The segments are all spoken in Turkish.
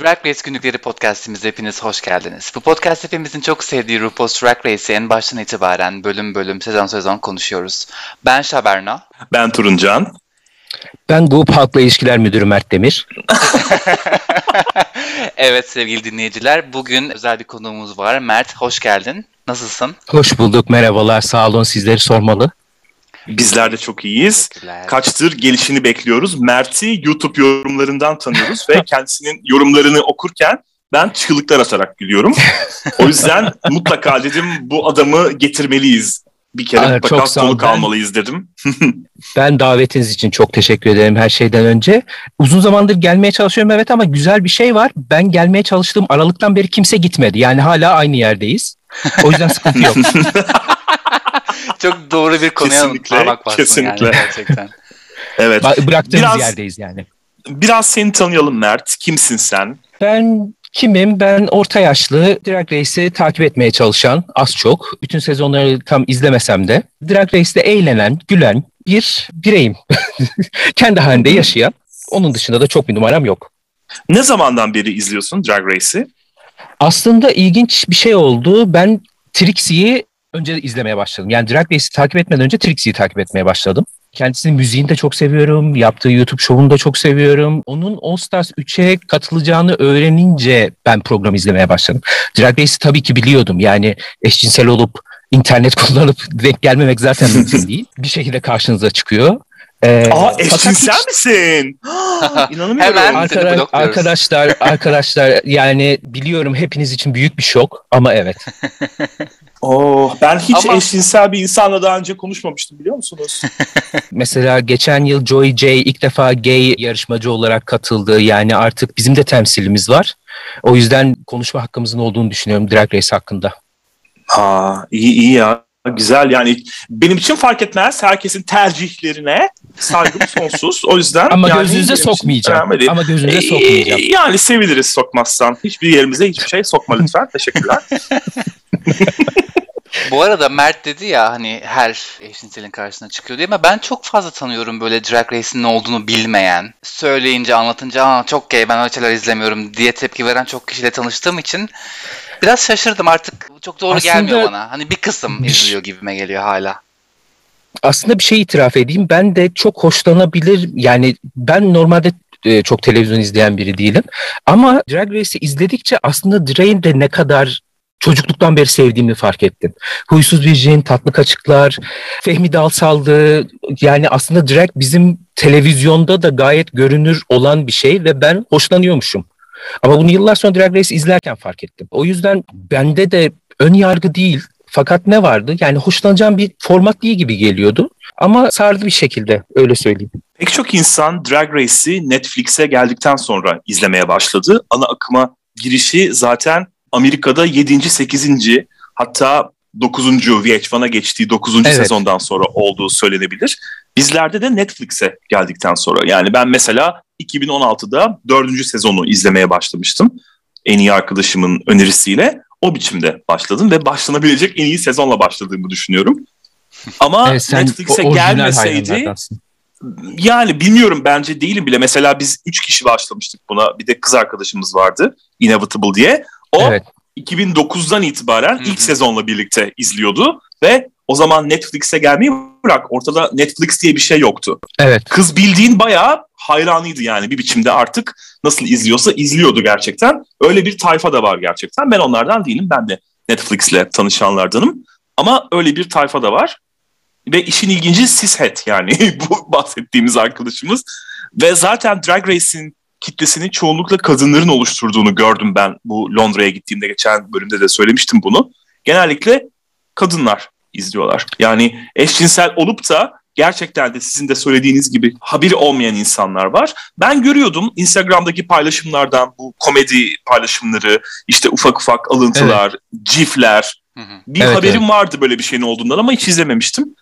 Drag Race Günlükleri podcastimize hepiniz hoş geldiniz. Bu podcast hepimizin çok sevdiği RuPaul's Drag Race'i en baştan itibaren bölüm bölüm, sezon sezon konuşuyoruz. Ben Şaberna. Ben Turuncan. Ben Grup Halkla İlişkiler Müdürü Mert Demir. evet sevgili dinleyiciler, bugün özel bir konuğumuz var. Mert, hoş geldin. Nasılsın? Hoş bulduk, merhabalar, sağ olun. Sizleri sormalı. Bizler de çok iyiyiz. Kaçtır gelişini bekliyoruz. Mert'i YouTube yorumlarından tanıyoruz ve kendisinin yorumlarını okurken ben çığlıklar atarak gülüyorum. o yüzden mutlaka dedim bu adamı getirmeliyiz. Bir kere evet, mutlaka soluk almalıyız dedim. ben davetiniz için çok teşekkür ederim her şeyden önce. Uzun zamandır gelmeye çalışıyorum evet ama güzel bir şey var. Ben gelmeye çalıştığım aralıktan beri kimse gitmedi. Yani hala aynı yerdeyiz. O yüzden sıkıntı yok. Çok doğru bir konuya kesinlikle, parmak bastın kesinlikle. yani gerçekten. evet. Bıraktığımız biraz, yerdeyiz yani. Biraz seni tanıyalım Mert. Kimsin sen? Ben kimim? Ben orta yaşlı Drag Race'i takip etmeye çalışan az çok. Bütün sezonları tam izlemesem de Drag Race'de eğlenen, gülen bir bireyim. Kendi halinde yaşayan. Onun dışında da çok bir numaram yok. Ne zamandan beri izliyorsun Drag Race'i? Aslında ilginç bir şey oldu. Ben Trixie'yi önce izlemeye başladım. Yani Drag Race'i takip etmeden önce Trixie'yi takip etmeye başladım. Kendisinin müziğini de çok seviyorum. Yaptığı YouTube şovunu da çok seviyorum. Onun All Stars 3'e katılacağını öğrenince ben programı izlemeye başladım. Drag Race'i tabii ki biliyordum. Yani eşcinsel olup internet kullanıp denk gelmemek zaten mümkün değil. Bir şekilde karşınıza çıkıyor. Ee, Aa eşcinsel hiç... misin? İnanamıyorum. Hemen Arkadaş, arkadaşlar, arkadaşlar yani biliyorum hepiniz için büyük bir şok ama evet. Oh, ben hiç Ama... eşcinsel bir insanla daha önce konuşmamıştım biliyor musunuz? Mesela geçen yıl Joy J ilk defa gay yarışmacı olarak katıldı. Yani artık bizim de temsilimiz var. O yüzden konuşma hakkımızın olduğunu düşünüyorum Drag Race hakkında. Aa, iyi iyi ya. Güzel yani benim için fark etmez. Herkesin tercihlerine saygım sonsuz. O yüzden ama yani gözünüze sokmayacağım. Ama gözünüze sokmayacağım. Yani seviniriz sokmazsan. Hiçbir yerimize hiçbir şey sokma lütfen. Teşekkürler. Bu arada Mert dedi ya hani her eşcinselin karşısına çıkıyor diye ama ben çok fazla tanıyorum böyle Drag Race'in ne olduğunu bilmeyen. Söyleyince anlatınca Aa, çok gay ben öyle şeyler izlemiyorum diye tepki veren çok kişiyle tanıştığım için biraz şaşırdım artık çok doğru Aslında... gelmiyor bana. Hani bir kısım izliyor gibime geliyor hala aslında bir şey itiraf edeyim. Ben de çok hoşlanabilir yani ben normalde e, çok televizyon izleyen biri değilim. Ama Drag Race'i izledikçe aslında Drag'in de ne kadar çocukluktan beri sevdiğimi fark ettim. Huysuz bir jin, tatlı kaçıklar, Fehmi Dalsal'dı. Yani aslında drag bizim televizyonda da gayet görünür olan bir şey ve ben hoşlanıyormuşum. Ama bunu yıllar sonra Drag Race izlerken fark ettim. O yüzden bende de ön yargı değil fakat ne vardı? Yani hoşlanacağım bir format değil gibi geliyordu. Ama sardı bir şekilde öyle söyleyeyim. Pek çok insan Drag Race'i Netflix'e geldikten sonra izlemeye başladı. Ana akıma girişi zaten Amerika'da 7. 8. hatta 9. VH1'a geçtiği 9. Evet. sezondan sonra olduğu söylenebilir. Bizlerde de Netflix'e geldikten sonra. Yani ben mesela 2016'da 4. sezonu izlemeye başlamıştım. En iyi arkadaşımın önerisiyle o biçimde başladım ve başlanabilecek en iyi sezonla başladığımı düşünüyorum. Ama evet, Netflix'e gelmeseydi yani bilmiyorum bence değilim bile. Mesela biz üç kişi başlamıştık buna. Bir de kız arkadaşımız vardı. Inevitable diye. O evet. 2009'dan itibaren Hı-hı. ilk sezonla birlikte izliyordu ve o zaman Netflix'e gelmeyi bırak. Ortada Netflix diye bir şey yoktu. Evet. Kız bildiğin bayağı hayranıydı yani bir biçimde artık nasıl izliyorsa izliyordu gerçekten. Öyle bir tayfa da var gerçekten. Ben onlardan değilim. Ben de Netflix'le tanışanlardanım. Ama öyle bir tayfa da var. Ve işin ilginci Sishet yani bu bahsettiğimiz arkadaşımız. Ve zaten Drag Race'in kitlesinin çoğunlukla kadınların oluşturduğunu gördüm ben bu Londra'ya gittiğimde geçen bölümde de söylemiştim bunu. Genellikle kadınlar izliyorlar. Yani eşcinsel olup da gerçekten de sizin de söylediğiniz gibi haberi olmayan insanlar var. Ben görüyordum Instagram'daki paylaşımlardan bu komedi paylaşımları, işte ufak ufak alıntılar, evet. cifler. Bir evet, haberim evet. vardı böyle bir şeyin olduğundan ama hiç izlememiştim.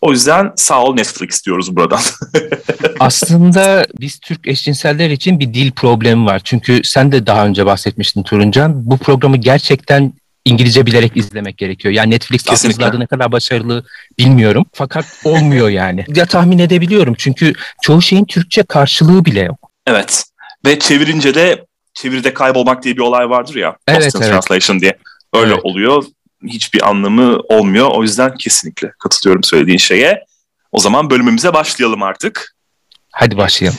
O yüzden sağ ol Netflix diyoruz buradan. Aslında biz Türk eşcinseller için bir dil problemi var. Çünkü sen de daha önce bahsetmiştin Turuncan. Bu programı gerçekten İngilizce bilerek izlemek gerekiyor. Yani Netflix aslında ne kadar başarılı bilmiyorum. Fakat olmuyor yani. Ya tahmin edebiliyorum çünkü çoğu şeyin Türkçe karşılığı bile yok. Evet ve çevirince de çeviride kaybolmak diye bir olay vardır ya. Evet, evet. Translation diye. Öyle Evet. oluyor. Hiçbir anlamı olmuyor. O yüzden kesinlikle katılıyorum söylediğin şeye. O zaman bölümümüze başlayalım artık. Hadi başlayalım.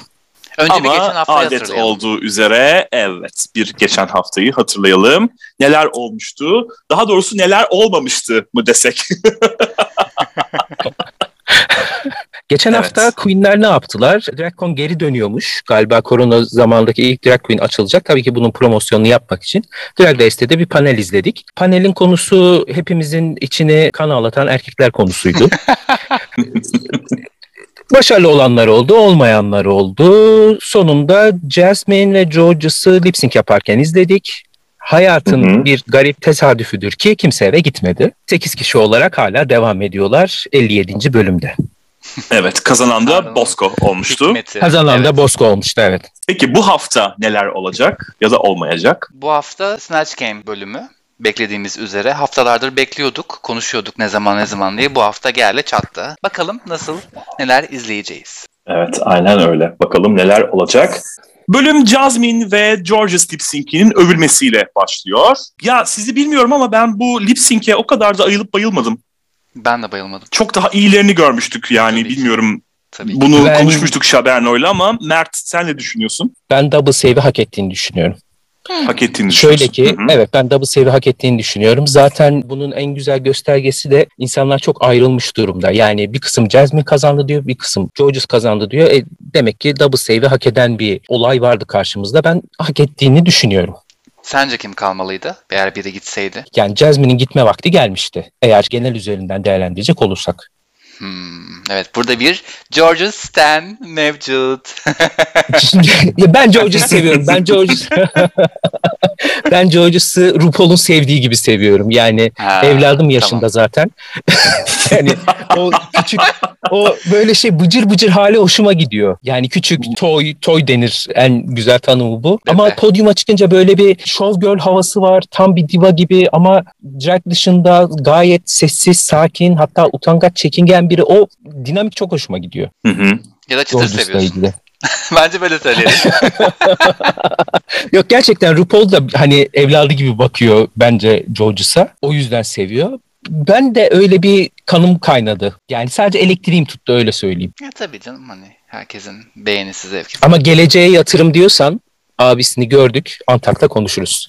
Önce bir geçen Ama haftayı adet hatırlayalım. olduğu üzere evet bir geçen haftayı hatırlayalım. Neler olmuştu? Daha doğrusu neler olmamıştı mı desek? Geçen Evet. hafta Queen'ler ne yaptılar? DragCon geri dönüyormuş. Galiba korona zamandaki ilk Drag Queen açılacak. Tabii ki bunun promosyonunu yapmak için. Drag Race'te de bir panel izledik. Panelin konusu hepimizin içini kan ağlatan erkekler konusuydu. Başarılı olanlar oldu, olmayanlar oldu. Sonunda Jasmine ve George'sı lip sync yaparken izledik. Hayatın Hı hı. bir garip tesadüfüdür ki kimse eve gitmedi. 8 kişi olarak hala devam ediyorlar 57. bölümde. evet kazanan da. Bosco olmuştu. Hikmeti. Kazanan Evet. da Bosco olmuştu evet. Peki bu hafta neler olacak ya da olmayacak? Bu hafta Snatch Game bölümü beklediğimiz üzere haftalardır bekliyorduk, konuşuyorduk ne zaman ne zaman diye. Bu hafta geldi çattı. Bakalım nasıl, neler izleyeceğiz. Evet aynen öyle. Bakalım neler olacak. Bölüm Jasmine ve George's lip sync'inin övülmesiyle başlıyor. Ya sizi bilmiyorum ama ben bu lip sync'e o kadar da ayılıp bayılmadım. Ben de bayılmadım Çok daha iyilerini görmüştük yani Tabii ki. bilmiyorum. tabii ki. Bunu Ben- konuşmuştuk Şaberno'yla ama Mert sen ne düşünüyorsun? Ben double save'i hak ettiğini düşünüyorum. Hak ettiğini Şöyle ki Hı hı. evet ben double save'i hak ettiğini düşünüyorum. Zaten bunun en güzel göstergesi de insanlar çok ayrılmış durumda. Yani bir kısım Jasmine kazandı diyor, bir kısım Georges kazandı diyor. E, demek ki double save'i hak eden bir olay vardı karşımızda. Ben hak ettiğini düşünüyorum. Sence kim kalmalıydı eğer biri gitseydi? Yani Jasmine'in gitme vakti gelmişti. Eğer genel üzerinden değerlendirecek olursak. Hmm, evet burada bir George's Stan mevcut. Ya ben Georges'ı seviyorum. Ben Georges ben Georges'ı RuPaul'un sevdiği gibi seviyorum. Yani Ha, evladım yaşında tamam. zaten. yani o küçük o böyle şey bıcır bıcır hali hoşuma gidiyor. Yani küçük toy toy denir en güzel tanımı bu. Ama Bebe. podyuma çıkınca böyle bir show girl havası var. Tam bir diva gibi ama drag dışında gayet sessiz, sakin hatta utangaç, çekingen biri. O dinamik çok hoşuma gidiyor. Hı hı. Ya da çıtır seviyorsun. ilgili. Bence böyle söyleyelim. Yok gerçekten RuPaul da hani evladı gibi bakıyor bence Georges'a. O yüzden seviyor. Ben de öyle bir kanım kaynadı. Yani sadece elektriğim tuttu öyle söyleyeyim. ya tabii canım hani herkesin beğenisi zevki. Ama geleceğe yatırım diyorsan abisini gördük. Antak'ta konuşuruz.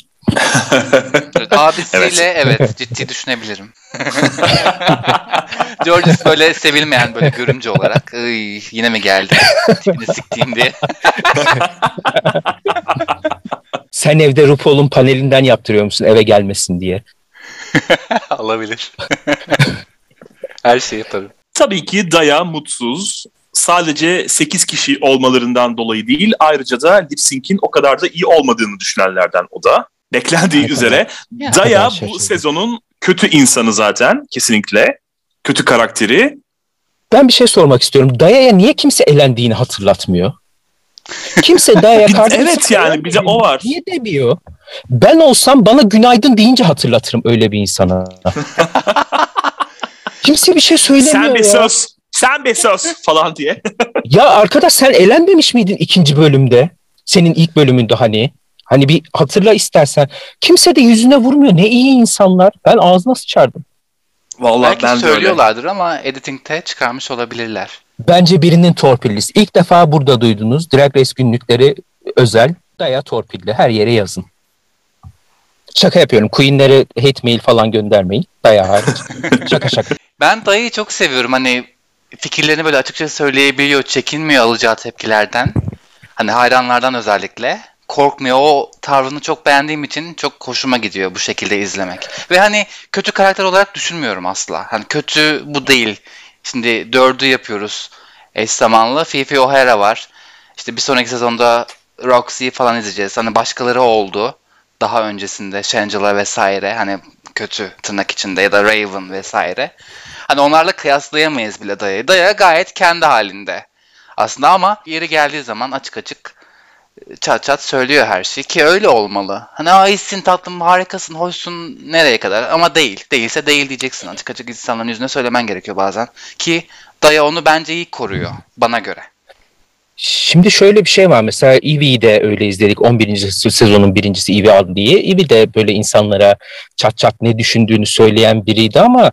Evet, Abisiyle evet. ciddi düşünebilirim. Georges böyle sevilmeyen böyle görümce olarak "Iy, yine mi geldi? Tipini siktiğim diye. Sen evde RuPaul'un panelinden yaptırıyor musun eve gelmesin diye. Olabilir. Her şeyi yaparım. Tabii ki Daya mutsuz. Sadece 8 kişi olmalarından dolayı değil ayrıca da lip sync'in o kadar da iyi olmadığını düşünenlerden o da. Beklendiği üzere Ya, Daya bu sezonun kötü insanı zaten kesinlikle. Kötü karakteri. Ben bir şey sormak istiyorum. Daya'ya niye kimse elendiğini hatırlatmıyor? Kimse Daya'ya kardeşim evet yani, bir de o var. Niye demiyor? Ben olsam bana günaydın deyince hatırlatırım öyle bir insana. Kimse bir şey söylemiyor Sen bir ya. söz, sen bir söz falan diye. Ya arkadaş sen elenmemiş miydin ikinci bölümde? Senin ilk bölümünde hani. Hani bir hatırla istersen. Kimse de yüzüne vurmuyor. Ne iyi insanlar. Ben ağzına sıçardım. Vallahi Belki ben de öyle. söylüyorlardır ama editingte çıkarmış olabilirler. Bence birinin torpillisi. İlk defa burada duydunuz. Drag Race günlükleri özel. Daya torpilli. Her yere yazın. Şaka yapıyorum. Queen'lere hate mail falan göndermeyin. Daya hariç. şaka şaka. Ben dayıyı çok seviyorum. Hani fikirlerini böyle açıkça söyleyebiliyor, çekinmiyor alacağı tepkilerden. Hani hayranlardan özellikle. Korkmuyor. O tavrını çok beğendiğim için çok hoşuma gidiyor bu şekilde izlemek. Ve hani kötü karakter olarak düşünmüyorum asla. Hani kötü bu değil. Şimdi dördü yapıyoruz eş zamanlı. Fifi O'Hara var. İşte bir sonraki sezonda Roxy falan izleyeceğiz. Hani başkaları oldu. Daha öncesinde Shangela vesaire. Hani kötü tırnak içinde ya da Raven vesaire. Hani onlarla kıyaslayamayız bile Daya'yı. Daya gayet kendi halinde. Aslında ama yeri geldiği zaman açık açık çat çat söylüyor her şeyi ki öyle olmalı. Hani Aa, iyisin tatlım harikasın hoşsun nereye kadar ama değil. Değilse değil diyeceksin. Açık açık insanların yüzüne söylemen gerekiyor bazen. Ki Daya onu bence iyi koruyor bana göre. Şimdi şöyle bir şey var mesela Eevee'yi de öyle izledik 11. sezonun birincisi Eevee aldı diye. Eevee de böyle insanlara çat çat ne düşündüğünü söyleyen biriydi ama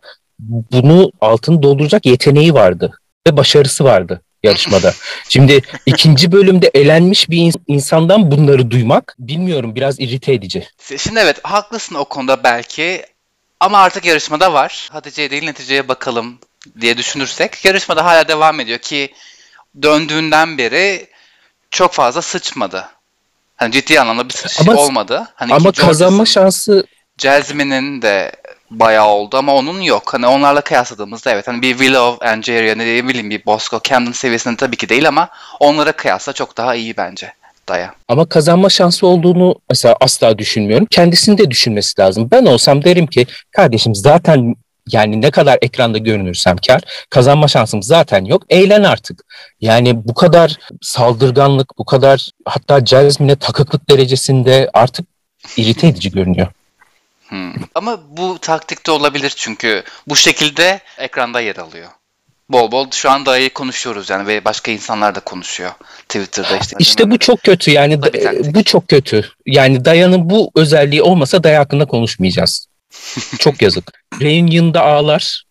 bunu altını dolduracak yeteneği vardı ve başarısı vardı yarışmada. Şimdi ikinci bölümde elenmiş bir insandan bunları duymak bilmiyorum biraz irite edici. Şimdi evet haklısın o konuda belki ama artık yarışmada var. Hatice'ye değil neticeye bakalım diye düşünürsek yarışmada hala devam ediyor ki döndüğünden beri çok fazla sıçmadı. Hani ciddi anlamda bir sıçış ama, olmadı. Hani ama kazanma şansı Jasmine'in de bayağı oldu ama onun yok. Hani onlarla kıyasladığımızda evet hani bir Willow, Angeria ne bileyim bir Bosco Camden seviyesinde tabii ki değil ama onlara kıyasla çok daha iyi bence. Daya. Ama kazanma şansı olduğunu mesela asla düşünmüyorum. Kendisini de düşünmesi lazım. Ben olsam derim ki kardeşim zaten yani ne kadar ekranda görünürsem kar. Kazanma şansım zaten yok. Eğlen artık. Yani bu kadar saldırganlık, bu kadar hatta Jasmine'e takıklık derecesinde artık irite edici görünüyor. Hmm. Ama bu taktikte olabilir çünkü bu şekilde ekranda yer alıyor. Bol bol şu an dayı konuşuyoruz yani ve başka insanlar da konuşuyor Twitter'da işte. İşte bu çok kötü yani bu çok kötü. Yani Dayan'ın bu özelliği olmasa Daya hakkında konuşmayacağız. çok yazık. Reunion'da ağlar.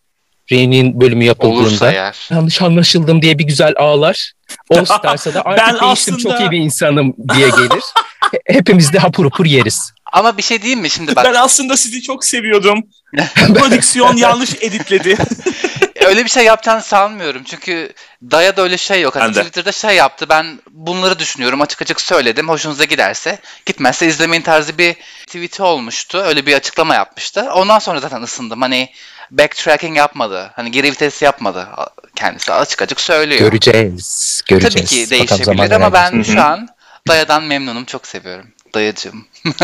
Reunion bölümü yapıldığında yanlış anlaşıldım diye bir güzel ağlar. All Stars'a da artık ben değiştim aslında... çok iyi bir insanım diye gelir. Hepimiz de hapur hapur yeriz. Ama bir şey diyeyim mi şimdi bak. Ben aslında sizi çok seviyordum. Prodüksiyon yanlış editledi. öyle bir şey yapacağını sanmıyorum. Çünkü Daya da öyle şey yok. Hani Twitter'da şey yaptı. Ben bunları düşünüyorum. Açık açık söyledim. Hoşunuza giderse. Gitmezse izlemeyin tarzı bir tweet'i olmuştu. Öyle bir açıklama yapmıştı. Ondan sonra zaten ısındım. Hani backtracking yapmadı. Hani geri vites yapmadı kendisi. Açık açık söylüyor. Göreceğiz. Göreceğiz. Tabii ki değişebilir ama ben şu an Daya'dan memnunum. Çok seviyorum. Dayıcım.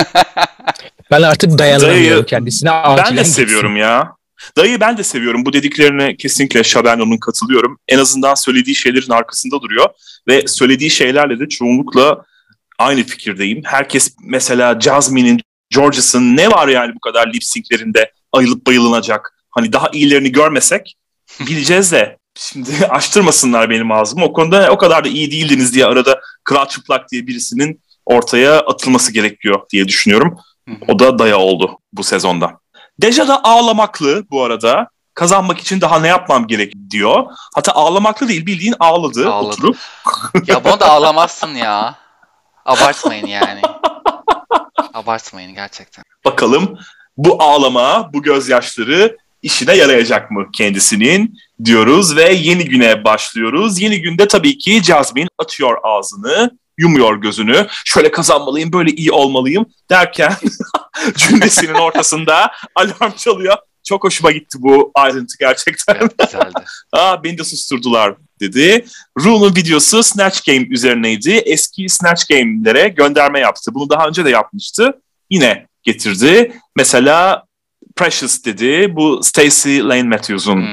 ben artık dayanamıyorum Dayı, kendisine. Ben de seviyorum ya. Dayı ben de seviyorum. Bu dediklerine kesinlikle Şabenon'un katılıyorum. En azından söylediği şeylerin arkasında duruyor. Ve söylediği şeylerle de çoğunlukla aynı fikirdeyim. Herkes mesela Jasmine'in, George's'ın ne var yani bu kadar lip sync'lerinde ayılıp bayılınacak. Hani daha iyilerini görmesek bileceğiz de şimdi açtırmasınlar benim ağzımı. O konuda o kadar da iyi değildiniz diye arada Kral Çıplak diye birisinin ortaya atılması gerekiyor diye düşünüyorum. O da daya oldu bu sezonda. Deja da ağlamaklı bu arada. Kazanmak için daha ne yapmam gerek diyor. Hatta ağlamaklı değil bildiğin ağladı Ağladı. oturup. ya bunu da ağlamazsın ya. Abartmayın yani. Abartmayın gerçekten. Bakalım bu ağlama, bu gözyaşları işine yarayacak mı kendisinin diyoruz ve yeni güne başlıyoruz. Yeni günde tabii ki Jasmine açıyor ağzını, yumuyor gözünü. Şöyle kazanmalıyım, böyle iyi olmalıyım derken cümlesinin ortasında alarm çalıyor. Çok hoşuma gitti bu ayrıntı gerçekten. Evet, güzeldi. Aa, beni de susturdular dedi. Rule'un videosu Snatch Game üzerineydi. Eski Snatch Game'lere gönderme yaptı. Bunu daha önce de yapmıştı. Yine getirdi. Mesela Precious dedi. Bu Stacey Lane Matthews'un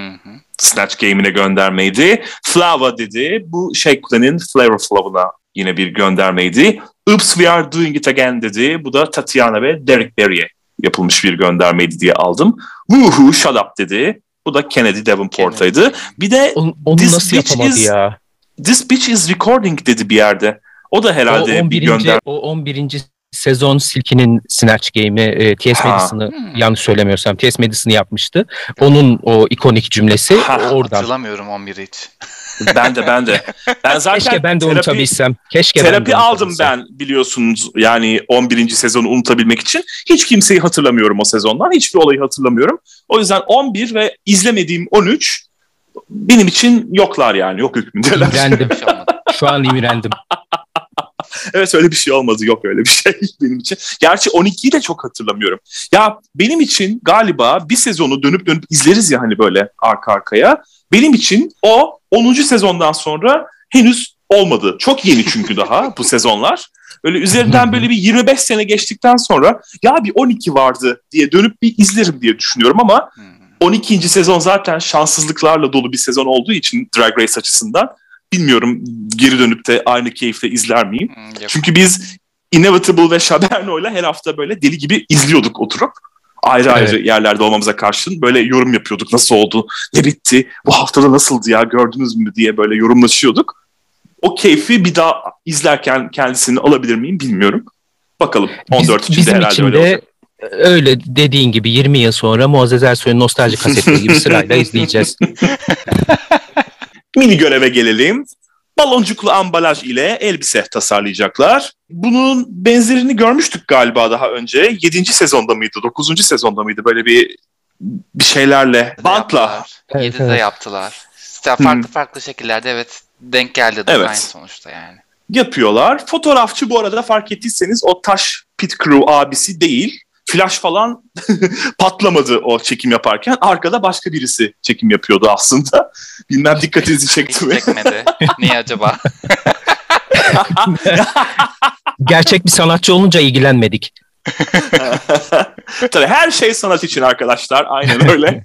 Snatch Game'ine göndermeydi. Flava dedi. Bu Shake Clan'in Flavor Flav'ına yine bir göndermeydi. Oops We Are Doing It Again dedi. Bu da Tatiana ve Derek Barry'e yapılmış bir göndermeydi diye aldım. Woohoo Shut Up dedi. Bu da Kennedy Davenport'taydı. Bir de onu, onu this nasıl yapamadı is, ya? This bitch is recording dedi bir yerde. O da herhalde o 11. bir gönder. O 11 sezon Silky'nin Snatch Game'i e, T.S. Madison'ı hmm. yanlış söylemiyorsam T.S. Madison'ı yapmıştı. Onun o ikonik cümlesi ha, oradan. Hatırlamıyorum 11'i hiç. Ben de ben de. Ben zaten Keşke ben de terapi, unutabilsem. Keşke terapi ben aldım ben biliyorsunuz yani 11. sezonu unutabilmek için. Hiç kimseyi hatırlamıyorum o sezondan. Hiçbir olayı hatırlamıyorum. O yüzden 11 ve izlemediğim 13 benim için yoklar yani. Yok hükmündeler. İmrendim. Şu an imrendim. evet öyle bir şey olmadı. Yok öyle bir şey benim için. Gerçi 12'yi de çok hatırlamıyorum. Ya benim için galiba bir sezonu dönüp dönüp izleriz ya hani böyle arka arkaya. Benim için o 10. sezondan sonra henüz olmadı. Çok yeni çünkü daha bu sezonlar. Öyle üzerinden böyle bir 25 sene geçtikten sonra ya bir 12 vardı diye dönüp bir izlerim diye düşünüyorum ama 12. sezon zaten şanssızlıklarla dolu bir sezon olduğu için Drag Race açısından bilmiyorum geri dönüp de aynı keyifle izler miyim? Çünkü biz Inevitable ve Shaberno ile her hafta böyle deli gibi izliyorduk oturup ayrı evet. ayrı yerlerde olmamıza karşın böyle yorum yapıyorduk. Nasıl oldu? Ne bitti? Bu haftada nasıldı ya? Gördünüz mü diye böyle yorumlaşıyorduk. o keyfi bir daha izlerken kendisini alabilir miyim bilmiyorum. Bakalım 14 Biz- bizim herhalde için öyle de olacak. öyle dediğin gibi 20 yıl sonra Muazzez Ersoy'un nostalji kasetleri gibi sırayla izleyeceğiz. Mini göreve gelelim. Baloncuklu ambalaj ile elbise tasarlayacaklar. Bunun benzerini görmüştük galiba daha önce. 7. sezonda mıydı, 9. sezonda mıydı böyle bir bir şeylerle, bantla. Yaptılar. Evet, 7'de evet. yaptılar. İşte farklı farklı şekillerde evet denk geldi design Evet. sonuçta yani. yapıyorlar. Fotoğrafçı bu arada fark ettiyseniz o taş pit crew abisi değil. Flash falan patlamadı o çekim yaparken. Arkada başka birisi çekim yapıyordu aslında. Bilmem dikkatinizi çekti mi? çekmedi. Niye acaba? Gerçek bir sanatçı olunca ilgilenmedik. Tabii her şey sanat için arkadaşlar. Aynen öyle.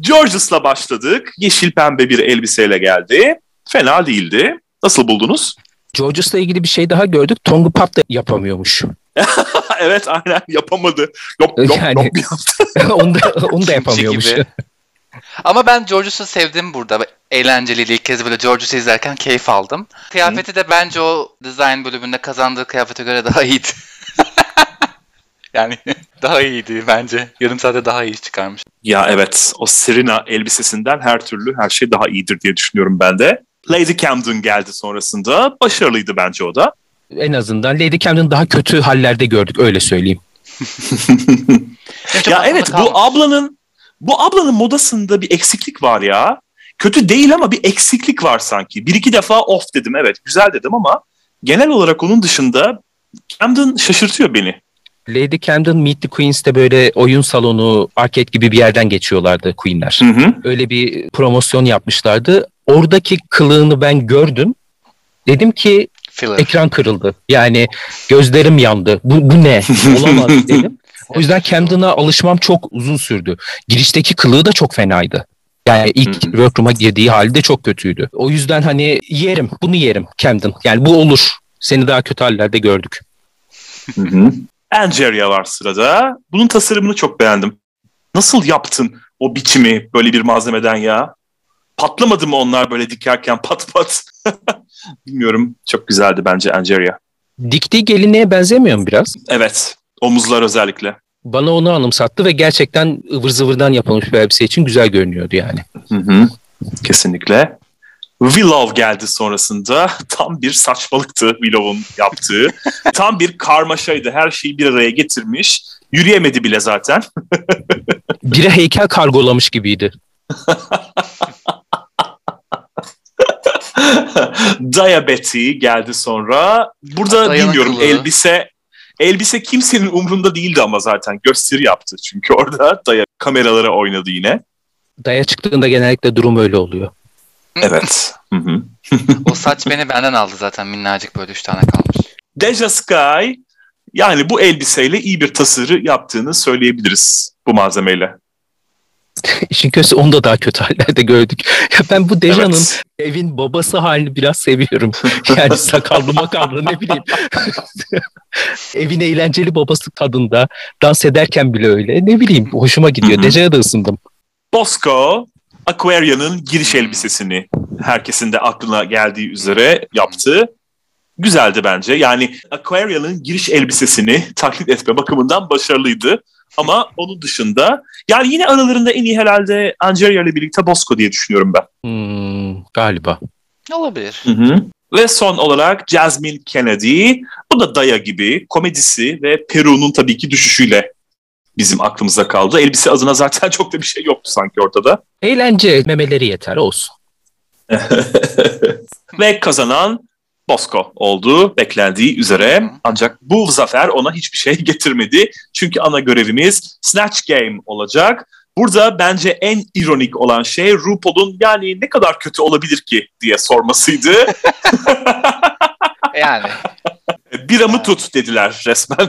Georges'la başladık. Yeşil pembe bir elbiseyle geldi. Fena değildi. Nasıl buldunuz? Georges'la ilgili bir şey daha gördük. Tongu Pat da yapamıyormuş. evet aynen yapamadı. Lop lop Yani- yaptı. onu da, onu da yapamıyormuş. Ama ben George'u sevdim burada. Eğlenceliydi. İlk kez böyle George'u izlerken keyif aldım. Kıyafeti de bence o design bölümünde kazandığı kıyafete göre daha iyiydi. yani daha iyiydi bence. Yarım saate daha iyi çıkarmış. Ya evet o Serena elbisesinden her türlü her şey daha iyidir diye düşünüyorum ben de. Lady Camden geldi sonrasında. Başarılıydı bence o da. En azından Lady Camden'ı daha kötü hallerde gördük öyle söyleyeyim. Ya evet bu ablanın bu ablanın modasında bir eksiklik var ya. Kötü değil ama bir eksiklik var sanki. Bir iki defa off dedim evet güzel dedim ama genel olarak onun dışında Camden şaşırtıyor beni. Lady Camden Meet the Queens'te böyle oyun salonu, arcade gibi bir yerden geçiyorlardı Queen'ler. Hı hı. Öyle bir promosyon yapmışlardı. Oradaki kılığını ben gördüm. Dedim ki Filler. ekran kırıldı. Yani gözlerim yandı. Bu, bu ne? Olamaz dedim. O yüzden Camden'a alışmam çok uzun sürdü. Girişteki kılığı da çok fenaydı. Yani ilk workroom'a girdiği halde çok kötüydü. O yüzden hani yerim, bunu yerim Camden. Yani bu olur. Seni daha kötü hallerde gördük. Hı hı. Var sırada. Bunun tasarımını çok beğendim. Nasıl yaptın o biçimi böyle bir malzemeden ya? Patlamadı mı onlar böyle dikerken pat pat? Bilmiyorum. Çok güzeldi bence Angeria. Diktiği gelinliğe benzemiyor mu biraz? Evet. Omuzlar özellikle. Bana onu anımsattı ve gerçekten ıvır zıvırdan yapılmış bir elbise için güzel görünüyordu yani. Hı hı. Kesinlikle. Willow geldi sonrasında. Tam bir saçmalıktı Willow'un yaptığı. Tam bir karmaşaydı. Her şeyi bir araya getirmiş. Yürüyemedi bile zaten. Biri heykel kargolamış gibiydi. Diabeti geldi sonra. Burada Dayanıklılığı. bilmiyorum elbise elbise kimsenin umrunda değildi ama zaten gösteri yaptı. Çünkü orada Daya kameralara oynadı yine. Daya çıktığında genellikle durum öyle oluyor. Evet. Hı hı. O saç beni benden aldı zaten minnacık böyle üç tane kalmış. Deja Sky yani bu elbiseyle iyi bir tasarı yaptığını söyleyebiliriz bu malzemeyle. İşin kötüsü onu da daha kötü hallerde gördük. Ya ben bu Deja'nın Evet. evin babası halini biraz seviyorum. Yani sakallı makallı ne bileyim. evin eğlenceli babası tadında. Dans ederken bile öyle. Ne bileyim hoşuma gidiyor. Deja'ya da ısındım. Bosco Aquaria'nın giriş elbisesini herkesin de aklına geldiği üzere yaptı. Güzeldi bence. Yani Aquaria'nın giriş elbisesini taklit etme bakımından başarılıydı. Ama onun dışında yani yine aralarında en iyi herhalde Angeria ile birlikte Bosco diye düşünüyorum ben. Hmm, galiba. Olabilir. Hı hı. Ve son olarak Jasmine Kennedy. Bu da Daya gibi komedisi ve Peru'nun tabii ki düşüşüyle bizim aklımıza kaldı. Elbise adına zaten çok da bir şey yoktu sanki ortada. Eğlence memeleri yeter olsun. Ve kazanan Bosco oldu beklendiği üzere. Ancak bu zafer ona hiçbir şey getirmedi. Çünkü ana görevimiz Snatch Game olacak. Burada bence en ironik olan şey RuPaul'un yani ne kadar kötü olabilir ki diye sormasıydı. Yani Biramı tut dediler resmen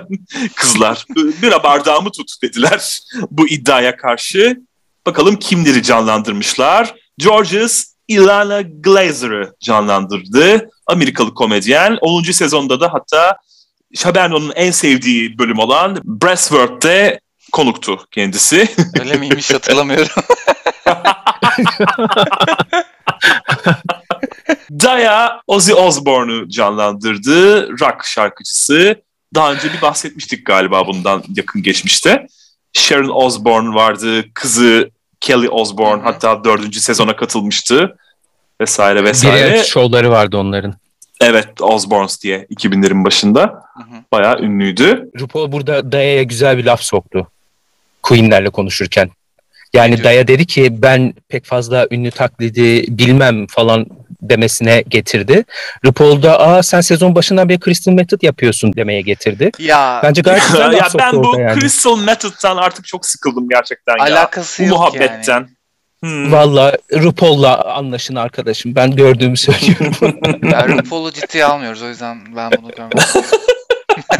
kızlar. Bira bardağımı tut dediler bu iddiaya karşı. Bakalım kimleri canlandırmışlar. Georges Ilana Glazer'ı canlandırdı. Amerikalı komedyen. 10. sezonda da hatta Shaberno'nun en sevdiği bölüm olan Breastworth'te konuktu kendisi. öyle miymiş hatırlamıyorum. Daya Ozzy Osbourne'u canlandırdı. Rock şarkıcısı. Daha önce bir bahsetmiştik galiba bundan yakın geçmişte. Sharon Osbourne vardı. Kızı Kelly Osbourne hatta dördüncü sezona katılmıştı. Vesaire vesaire. Birer şovları vardı onların. Evet Osbournes diye 2000'lerin başında. Hı hı. Bayağı ünlüydü. RuPaul burada Daya'ya güzel bir laf soktu. Queen'lerle konuşurken. Yani diyor? Daya dedi ki ben pek fazla ünlü taklidi bilmem falan demesine getirdi. RuPaul da aa sen sezon başından beri Crystal Method yapıyorsun demeye getirdi. Ya Bence gayet güzel ya laf soktu ben bu yani. Crystal Method'dan artık çok sıkıldım gerçekten ya. alakası Bu yok muhabbetten. yani. Hmm. Valla RuPaul'la anlaşın arkadaşım. Ben gördüğümü söylüyorum. Ya RuPaul'u ciddiye almıyoruz o yüzden ben bunu görmedim.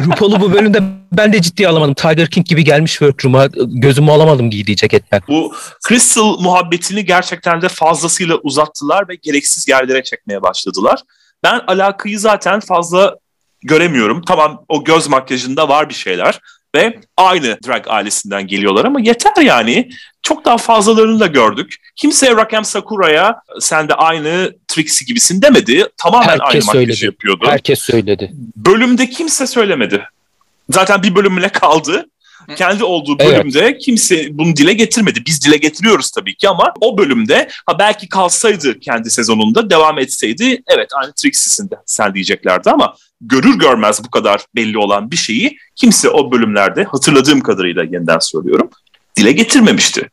RuPaul'u bu bölümde ben de ciddiye alamadım. Tiger King gibi gelmiş workroom'a gözümü alamadım giydiği ceketten. Bu Crystal muhabbetini gerçekten de fazlasıyla uzattılar ve gereksiz yerlere çekmeye başladılar. Ben alakayı zaten fazla göremiyorum. Tamam o göz makyajında var bir şeyler ve aynı drag ailesinden geliyorlar ama yeter yani. Çok daha fazlalarını da gördük. Kimse Rakem Sakura'ya sen de aynı Trixie gibisin demedi. Tamamen Herkes aynı makyajı söyledi. yapıyordu. Herkes söyledi. bölümde kimse söylemedi. Zaten bir bölümüne kaldı. Kendi olduğu Evet. bölümde kimse bunu dile getirmedi. Biz dile getiriyoruz tabii ki ama o bölümde ha belki kalsaydı kendi sezonunda devam etseydi evet aynı Trixie'sin de sen diyeceklerdi ama görür görmez bu kadar belli olan bir şeyi kimse o bölümlerde hatırladığım kadarıyla yeniden söylüyorum dile getirmemişti.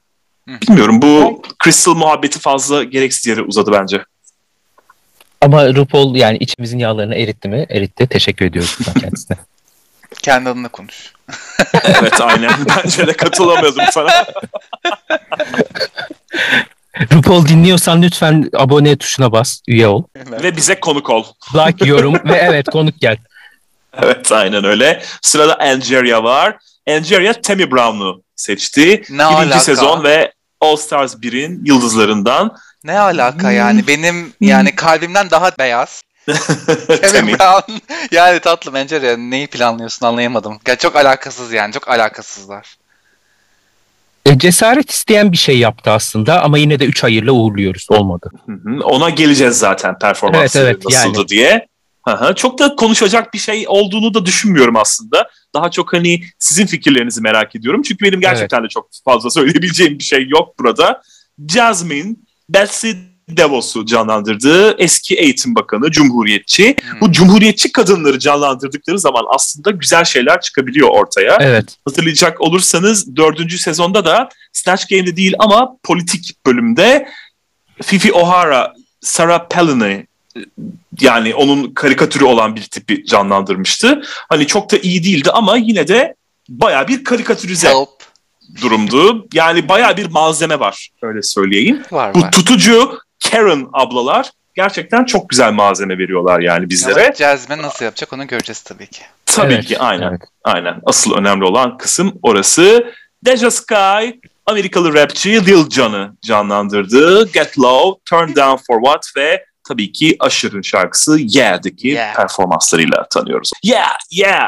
Hı. Bilmiyorum bu Crystal muhabbeti fazla gereksiz yere uzadı bence. Ama RuPaul yani içimizin yağlarını eritti mi? Eritti. Teşekkür ediyoruz kendisine. Kendi adına konuş. Evet aynen bence de katılamıyordum sana. RuPaul dinliyorsan lütfen abone tuşuna bas, üye ol. Ve bize konuk ol. Like, yorum ve evet konuk gel. Evet aynen öyle. Sırada Angeria var. Angeria Tammy Brown'u seçti. Ne Birinci alaka? sezon ve All Stars 1'in yıldızlarından. Ne alaka yani? Benim yani kalbimden daha beyaz. Kevin Brown. yani tatlım Enceria neyi planlıyorsun anlayamadım. Ya çok alakasız yani çok alakasızlar. E, cesaret isteyen bir şey yaptı aslında ama yine de 3 hayırla uğurluyoruz. Olmadı. Hı hı. Ona geleceğiz zaten performansları Evet, evet, nasıldı yani. diye. Çok da konuşacak bir şey olduğunu da düşünmüyorum aslında. Daha çok hani sizin fikirlerinizi merak ediyorum. Çünkü benim gerçekten de çok fazla söyleyebileceğim bir şey yok burada. Jasmine, Betsy DeVos'u canlandırdığı eski eğitim bakanı, cumhuriyetçi. Hmm. Bu cumhuriyetçi kadınları canlandırdıkları zaman aslında güzel şeyler çıkabiliyor ortaya. Evet. Hatırlayacak olursanız dördüncü sezonda da Snatch Game'de değil ama politik bölümde Fifi O'Hara, Sarah Palin'i yani onun karikatürü olan bir tipi canlandırmıştı. Hani çok da iyi değildi ama yine de baya bir karikatürize Help. durumdu. Yani baya bir malzeme var öyle söyleyeyim. Var Bu var. tutucu Karen ablalar gerçekten çok güzel malzeme veriyorlar yani bizlere. Ama Jasmine nasıl yapacak onu göreceğiz tabii ki. Tabii Evet, ki aynen. evet. Aynen. Asıl önemli olan kısım orası. Deja Sky, Amerikalı rapçi Lil Jon'ı canlandırdı. Get Low, Turn Down For What ve tabii ki Usher'ın şarkısı Yeah'daki Yeah. performanslarıyla tanıyoruz. Yeah, yeah.